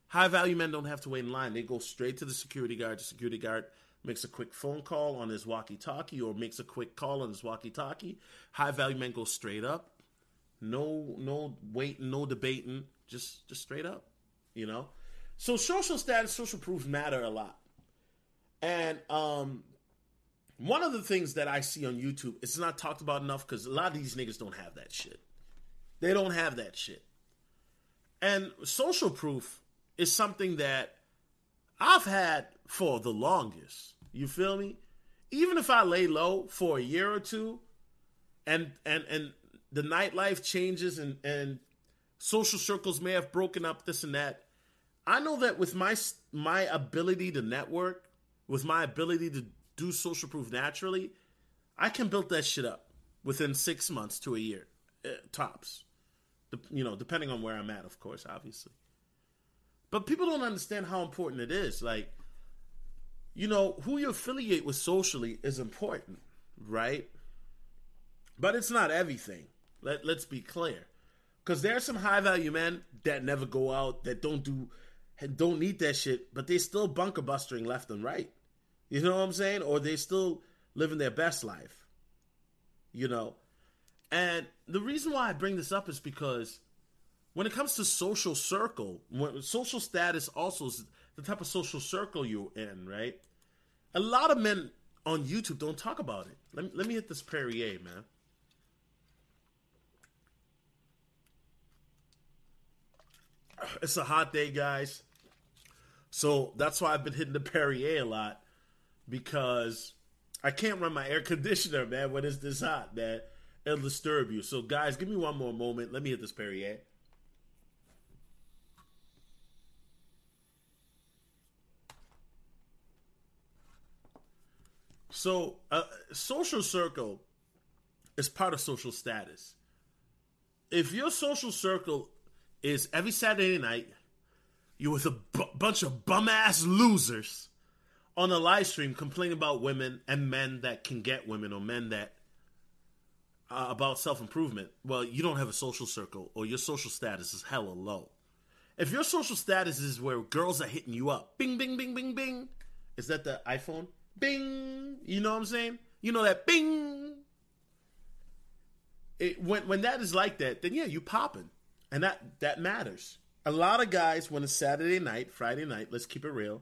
High value men don't have to wait in line. They go straight to the security guard. The security guard makes a quick phone call on his walkie talkie or makes a quick call on his walkie talkie. High value men go straight up. No no waiting, no debating. Just just straight up. You know? So social status, social proof matter a lot. And um, one of the things that I see on YouTube, it's not talked about enough because a lot of these niggas don't have that shit. They don't have that shit. And social proof is something that I've had for the longest. You feel me? Even if I lay low for a year or two, and and and the nightlife changes and and social circles may have broken up, this and that. I know that with my my ability to network, with my ability to do social proof naturally, I can build that shit up within six months to a year, uh, tops. you know, depending on where I'm at, of course, obviously. But people don't understand how important it is. Like, you know, who you affiliate with socially is important, right? But it's not everything. Let, let's be clear. Because there are some high value men that never go out, that don't do, don't need that shit, but they still bunker bustering left and right. You know what I'm saying? Or they still living their best life. You know? And the reason why I bring this up is because when it comes to social circle, when social status also is the type of social circle you're in, right? A lot of men on YouTube don't talk about it. Let me, let me hit this Perrier, man. It's a hot day, guys. So that's why I've been hitting the Perrier a lot because I can't run my air conditioner, man, when it's this hot, man. It'll disturb you. So, guys, give me one more moment. Let me hit this Perrier. So, uh, social circle is part of social status. If your social circle is every Saturday night, you're with a b- bunch of bum ass losers on a live stream complaining about women and men that can get women or men that uh, about self improvement. Well, you don't have a social circle or your social status is hella low. If your social status is where girls are hitting you up, bing, bing, bing, bing, bing, is that the iPhone? Bing, you know what I'm saying? You know that bing. It, when when that is like that, then yeah, you popping, and that that matters. A lot of guys, when it's Saturday night, Friday night, let's keep it real.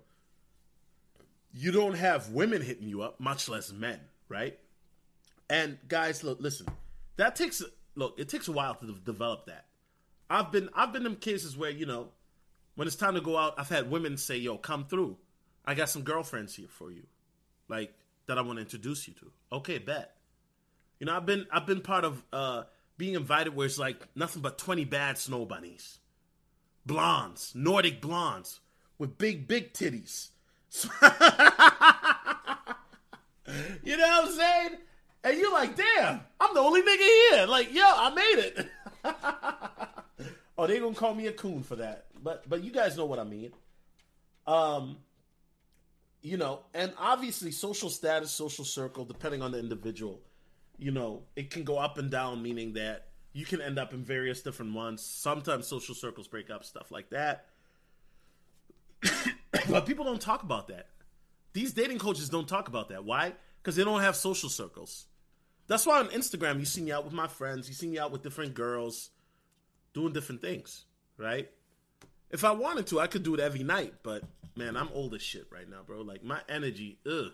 You don't have women hitting you up, much less men, right? And guys, look, listen, that takes look, it takes a while to develop that. I've been I've been in cases where you know, when it's time to go out, I've had women say, "Yo, come through. I got some girlfriends here for you." like that I want to introduce you to. Okay, bet. You know, I've been I've been part of uh being invited where it's like nothing but 20 bad snow bunnies. Blondes, Nordic blondes with big big titties. you know what I'm saying? And you're like, damn, I'm the only nigga here. Like, yo, I made it. oh, they gonna call me a coon for that. But but you guys know what I mean. Um you know, and obviously social status, social circle, depending on the individual, you know, it can go up and down, meaning that you can end up in various different ones. Sometimes social circles break up, stuff like that. but people don't talk about that. These dating coaches don't talk about that. Why? Because they don't have social circles. That's why on Instagram you see me out with my friends, you see me out with different girls, doing different things, right? If I wanted to, I could do it every night, but man, I'm old as shit right now, bro. Like my energy, ugh.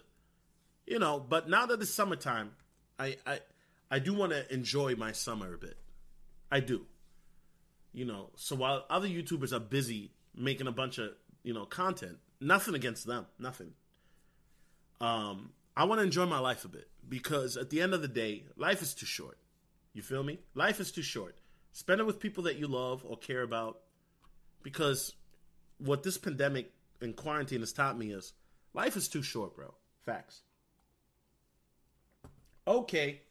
You know, but now that it's summertime, I I I do want to enjoy my summer a bit. I do. You know, so while other YouTubers are busy making a bunch of, you know, content, nothing against them, nothing. Um, I want to enjoy my life a bit because at the end of the day, life is too short. You feel me? Life is too short. Spend it with people that you love or care about because what this pandemic and quarantine has taught me is life is too short, bro. Facts. Okay.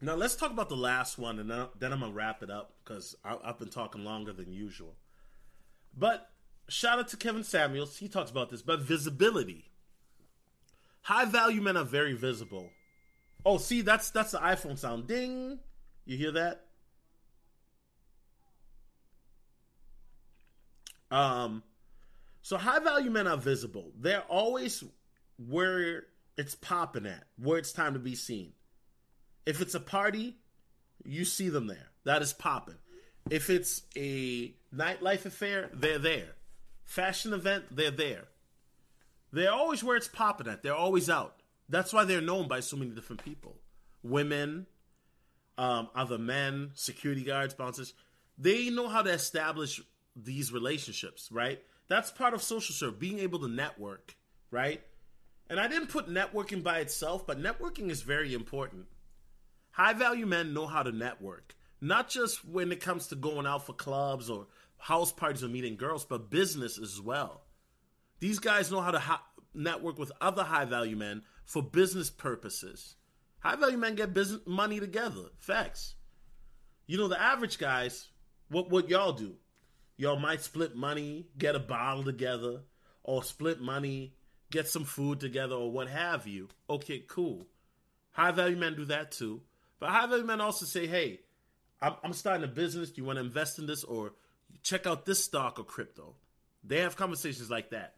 Now let's talk about the last one, and then I'm gonna wrap it up because I've been talking longer than usual. But shout out to Kevin Samuels. He talks about this, but visibility. High value men are very visible. Oh, see, that's that's the iPhone sound. Ding. You hear that? Um, so high value men are visible. They're always where it's popping at, where it's time to be seen. If it's a party, you see them there. That is popping. If it's a nightlife affair, they're there. Fashion event, they're there. They're always where it's popping at. They're always out. That's why they're known by so many different people. Women, um, other men, security guards, bouncers. They know how to establish these relationships, right? That's part of social serve, being able to network, right? And I didn't put networking by itself, but networking is very important. High value men know how to network, not just when it comes to going out for clubs or house parties or meeting girls, but business as well. These guys know how to network with other high value men for business purposes. High value men get business money together. Facts. You know the average guys. What what y'all do? y'all might split money, get a bottle together, or split money get some food together or what have you. Okay, cool. High value men do that too. But high value men also say, hey, I'm, I'm starting a business. Do you want to invest in this or check out this stock or crypto? They have conversations like that.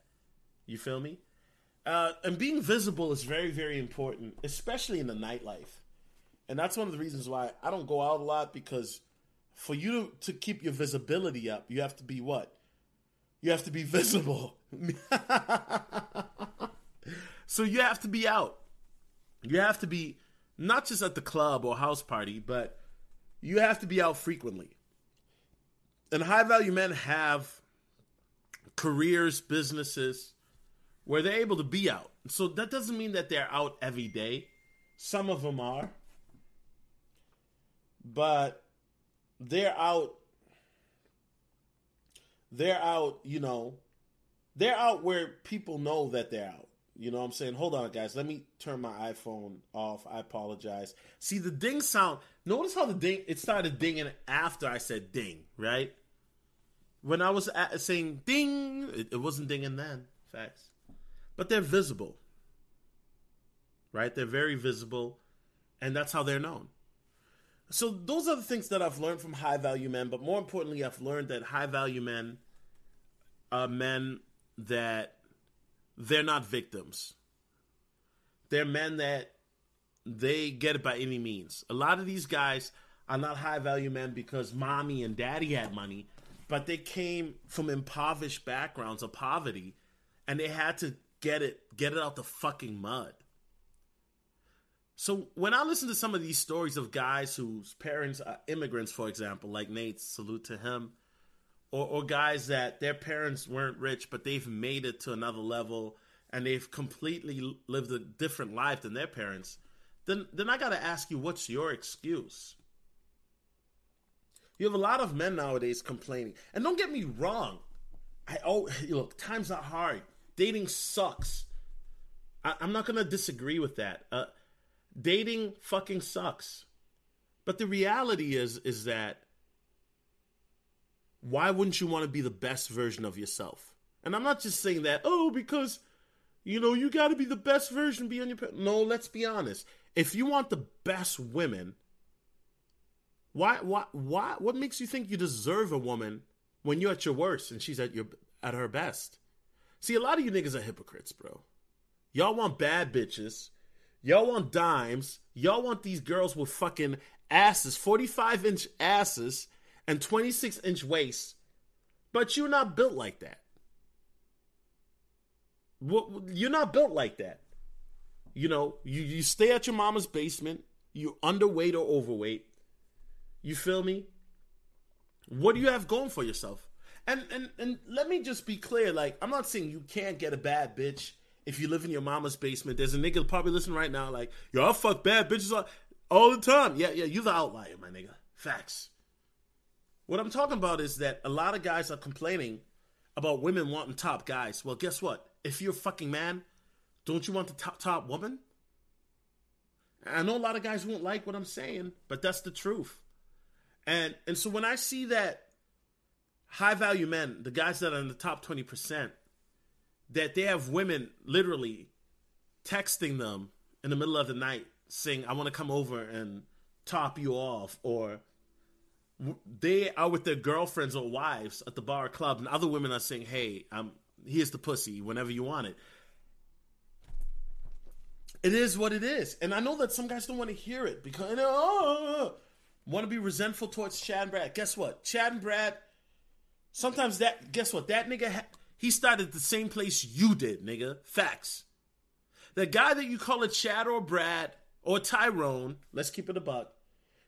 You feel me? Uh, and being visible is very, very important, especially in the nightlife. And that's one of the reasons why I don't go out a lot because for you to, to keep your visibility up, you have to be what? You have to be visible. so you have to be out. You have to be not just at the club or house party, but you have to be out frequently. And high value men have careers, businesses where they're able to be out. So that doesn't mean that they're out every day. Some of them are. But they're out they're out, you know, they're out where people know that they're out. You know what I'm saying? Hold on, guys. Let me turn my iPhone off. I apologize. See the ding sound. Notice how the ding it started dinging after I said ding, right? When I was at, saying ding, it, it wasn't dinging then. Facts. But they're visible. Right? They're very visible and that's how they're known. So those are the things that I've learned from high value men, but more importantly, I've learned that high value men are men that they're not victims. They're men that they get it by any means. A lot of these guys are not high value men because mommy and daddy had money, but they came from impoverished backgrounds of poverty and they had to get it get it out the fucking mud. So when I listen to some of these stories of guys whose parents are immigrants, for example, like Nate, salute to him, or, or guys that their parents weren't rich, but they've made it to another level and they've completely lived a different life than their parents, then then I gotta ask you, what's your excuse? You have a lot of men nowadays complaining, and don't get me wrong. I oh look, times are hard. Dating sucks. I, am not gonna disagree with that. Uh, dating fucking sucks. But the reality is is that why wouldn't you want to be the best version of yourself? And I'm not just saying that, oh, because, you know, you got to be the best version, be on your. No, let's be honest. If you want the best women, why, why, why, what makes you think you deserve a woman when you're at your worst and she's at your, at her best? See, a lot of you niggas are hypocrites, bro. Y'all want bad bitches. Y'all want dimes. Y'all want these girls with fucking asses, 45 inch asses and 26 inch waist, but you're not built like that. You're not built like that. You know, you, you stay at your mama's basement, you're underweight or overweight. You feel me? What do you have going for yourself? And and and let me just be clear, like I'm not saying you can't get a bad bitch if you live in your mama's basement. There's a nigga probably listening right now, like, yo, I fuck bad bitches all, all the time. Yeah, yeah, you the outlier, my nigga. Facts. What I'm talking about is that a lot of guys are complaining about women wanting top guys. Well, guess what? If you're a fucking man, don't you want the top top woman? I know a lot of guys won't like what I'm saying, but that's the truth. And and so when I see that high value men, the guys that are in the top 20%, that they have women literally texting them in the middle of the night saying, I want to come over and top you off, or they are with their girlfriends or wives at the bar or club, and other women are saying, "Hey, um, here's the pussy whenever you want it." It is what it is, and I know that some guys don't want to hear it because oh, want to be resentful towards Chad and Brad. Guess what? Chad and Brad. Sometimes that. Guess what? That nigga. Ha- he started the same place you did, nigga. Facts. The guy that you call a Chad or Brad or Tyrone. Let's keep it a buck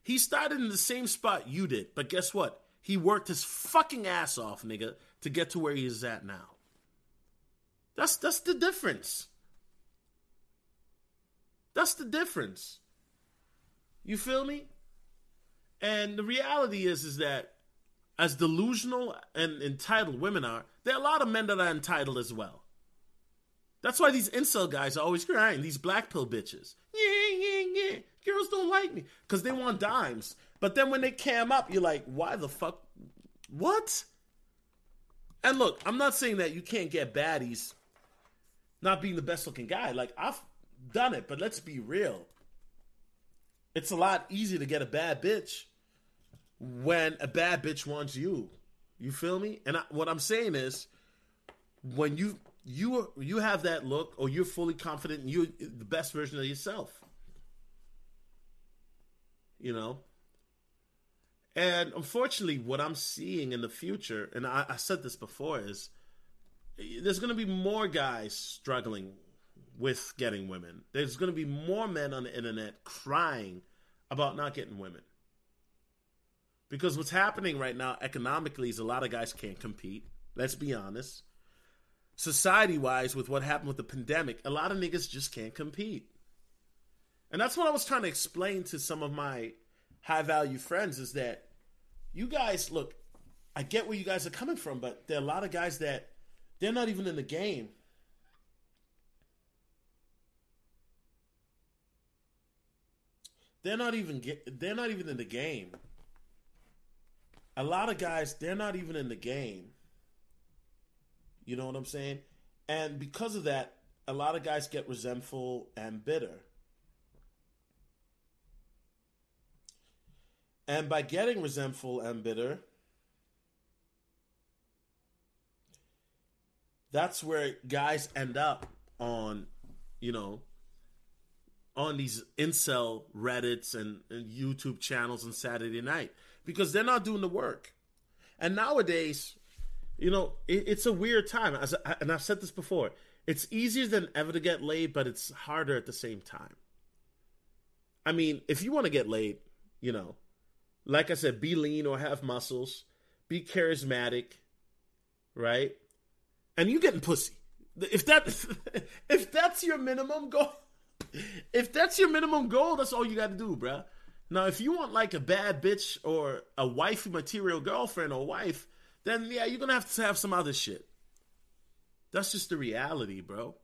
he started in the same spot you did, but guess what? He worked his fucking ass off, nigga, to get to where he is at now. That's that's the difference. That's the difference. You feel me? And the reality is is that as delusional and entitled women are, there are a lot of men that are entitled as well. That's why these incel guys are always crying, these black pill bitches. Yeah, yeah, yeah. Girls don't like me because they want dimes. But then when they cam up, you're like, why the fuck? What? And look, I'm not saying that you can't get baddies not being the best looking guy. Like I've done it, but let's be real. It's a lot easier to get a bad bitch when a bad bitch wants you. You feel me? And I, what I'm saying is, when you you you have that look, or you're fully confident, and you're the best version of yourself. You know. And unfortunately, what I'm seeing in the future, and I, I said this before, is eh, there's going to be more guys struggling with getting women. There's going to be more men on the internet crying about not getting women. Because what's happening right now economically is a lot of guys can't compete. Let's be honest. Society wise, with what happened with the pandemic, a lot of niggas just can't compete. And that's what I was trying to explain to some of my high value friends is that you guys, look, I get where you guys are coming from, but there are a lot of guys that they're not even in the game. They're not even get, they're not even in the game. A lot of guys, they're not even in the game. You know what I'm saying? And because of that, a lot of guys get resentful and bitter. And by getting resentful and bitter, that's where guys end up on, you know, on these incel Reddits and, and YouTube channels on Saturday night because they're not doing the work. And nowadays, you know, it, it's a weird time. As I, and I've said this before, it's easier than ever to get laid, but it's harder at the same time. I mean, if you want to get laid, you know, like I said, be lean or have muscles, be charismatic, right? And you getting pussy. If that if that's your minimum goal, if that's your minimum goal, that's all you got to do, bruh. Now, if you want like a bad bitch or a wifey material girlfriend or wife, then yeah, you're gonna have to have some other shit. That's just the reality, bro.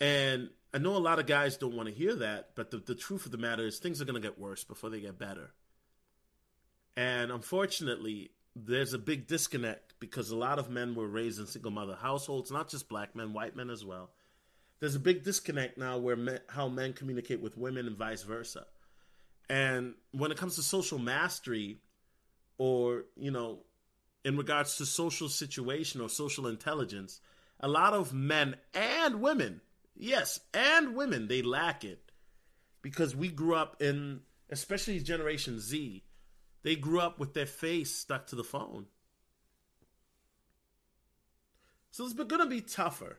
And I know a lot of guys don't want to hear that, but the, the truth of the matter is things are to get worse before they get better. And unfortunately, there's a big disconnect because a lot of men were raised in single mother households, not just black men, white men as well. There's a big disconnect now where men, how men communicate with women and vice versa. And when it comes to social mastery or, you know, in regards to social situation or social intelligence, a lot of men and women Yes, and women, they lack it. Because we grew up in, especially Generation Z, they grew up with their face stuck to the phone. So it's to be tougher.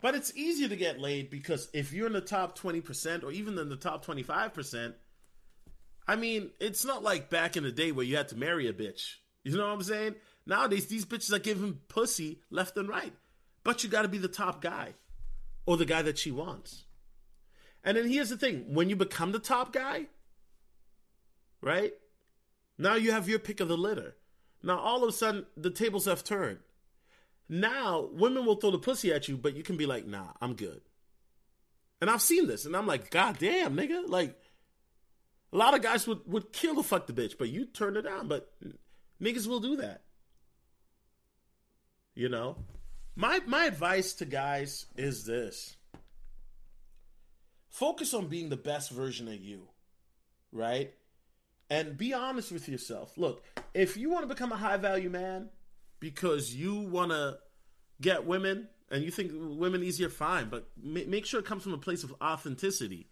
But it's easier to get laid because if you're in the top 20% or even in the top 25%, I mean, it's not like back in the day where you had to marry a bitch. You know what I'm saying? Nowadays, these bitches are giving pussy left and right. But you got to be the top guy or the guy that she wants. And then here's the thing when you become the top guy, right? Now you have your pick of the litter. Now all of a sudden, the tables have turned. Now women will throw the pussy at you, but you can be like, nah, I'm good. And I've seen this, and I'm like, God damn, nigga. Like, a lot of guys would, would kill to fuck the bitch, but you turn it down. But niggas will do that. You know? My my advice to guys is this. Focus on being the best version of you. Right? And be honest with yourself. Look, if you want to become a high value man because you want to get women and you think women easier, fine, but make sure it comes from a place of authenticity.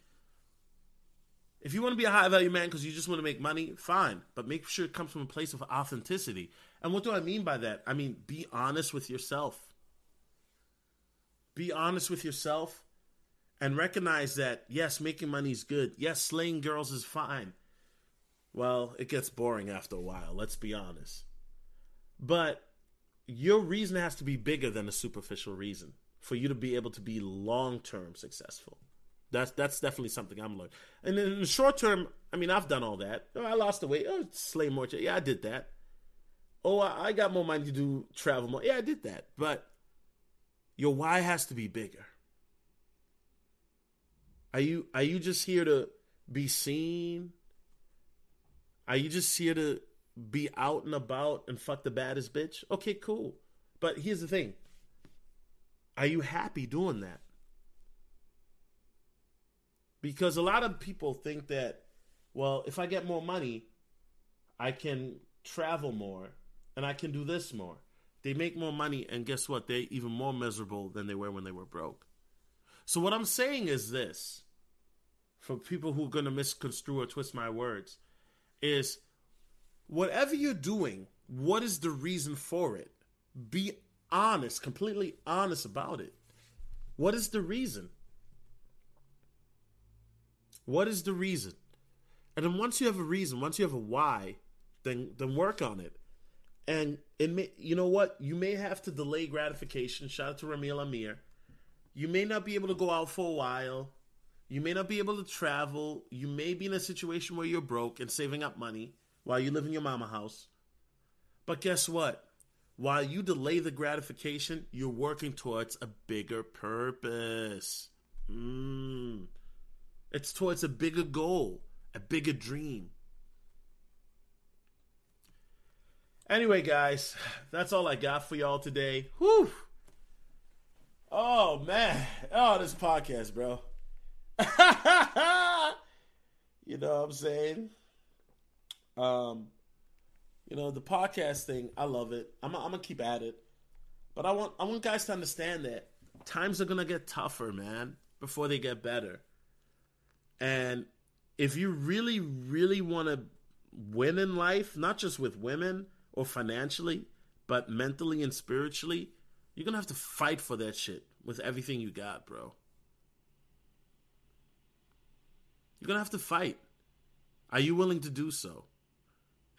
If you want to be a high value man because you just want to make money, fine, but make sure it comes from a place of authenticity. And what do I mean by that? I mean, be honest with yourself. Be honest with yourself and recognize that, yes, making money is good. Yes, slaying girls is fine. Well, it gets boring after a while, let's be honest. But your reason has to be bigger than a superficial reason for you to be able to be long term successful. That's that's definitely something I'm learning. And in the short term, I mean, I've done all that. Oh, I lost the weight. Oh, slay more. Yeah, I did that. Oh, I got more money to do travel more. Yeah, I did that. But your why has to be bigger. Are you are you just here to be seen? Are you just here to be out and about and fuck the baddest bitch? Okay, cool. But here's the thing. Are you happy doing that? Because a lot of people think that, well, if I get more money, I can travel more and I can do this more. They make more money, and guess what? They're even more miserable than they were when they were broke. So, what I'm saying is this for people who are going to misconstrue or twist my words is whatever you're doing, what is the reason for it? Be honest, completely honest about it. What is the reason? What is the reason? And then once you have a reason, once you have a why, then then work on it. And it may, you know what? You may have to delay gratification. Shout out to Ramil Amir. You may not be able to go out for a while. You may not be able to travel. You may be in a situation where you're broke and saving up money while you live in your mama house. But guess what? While you delay the gratification, you're working towards a bigger purpose. Mm. It's towards a bigger goal, a bigger dream. Anyway, guys, that's all I got for y'all today. Whew. Oh man. Oh, this podcast, bro. you know what I'm saying? Um, you know, the podcast thing, I love it. I'm, I'm gonna keep at it. But I want I want guys to understand that times are gonna get tougher, man, before they get better. And if you really, really want to win in life, not just with women or financially, but mentally and spiritually, you're gonna have to fight for that shit with everything you got, bro. You're gonna have to fight. Are you willing to do so?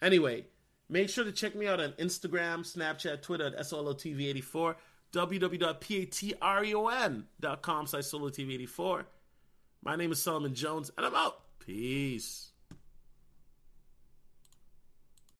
Anyway, make sure to check me out on Instagram, Snapchat, Twitter at SOLOTV84, www.patreon.com slash SoloTV84. My name is Solomon Jones, and I'm out. Peace.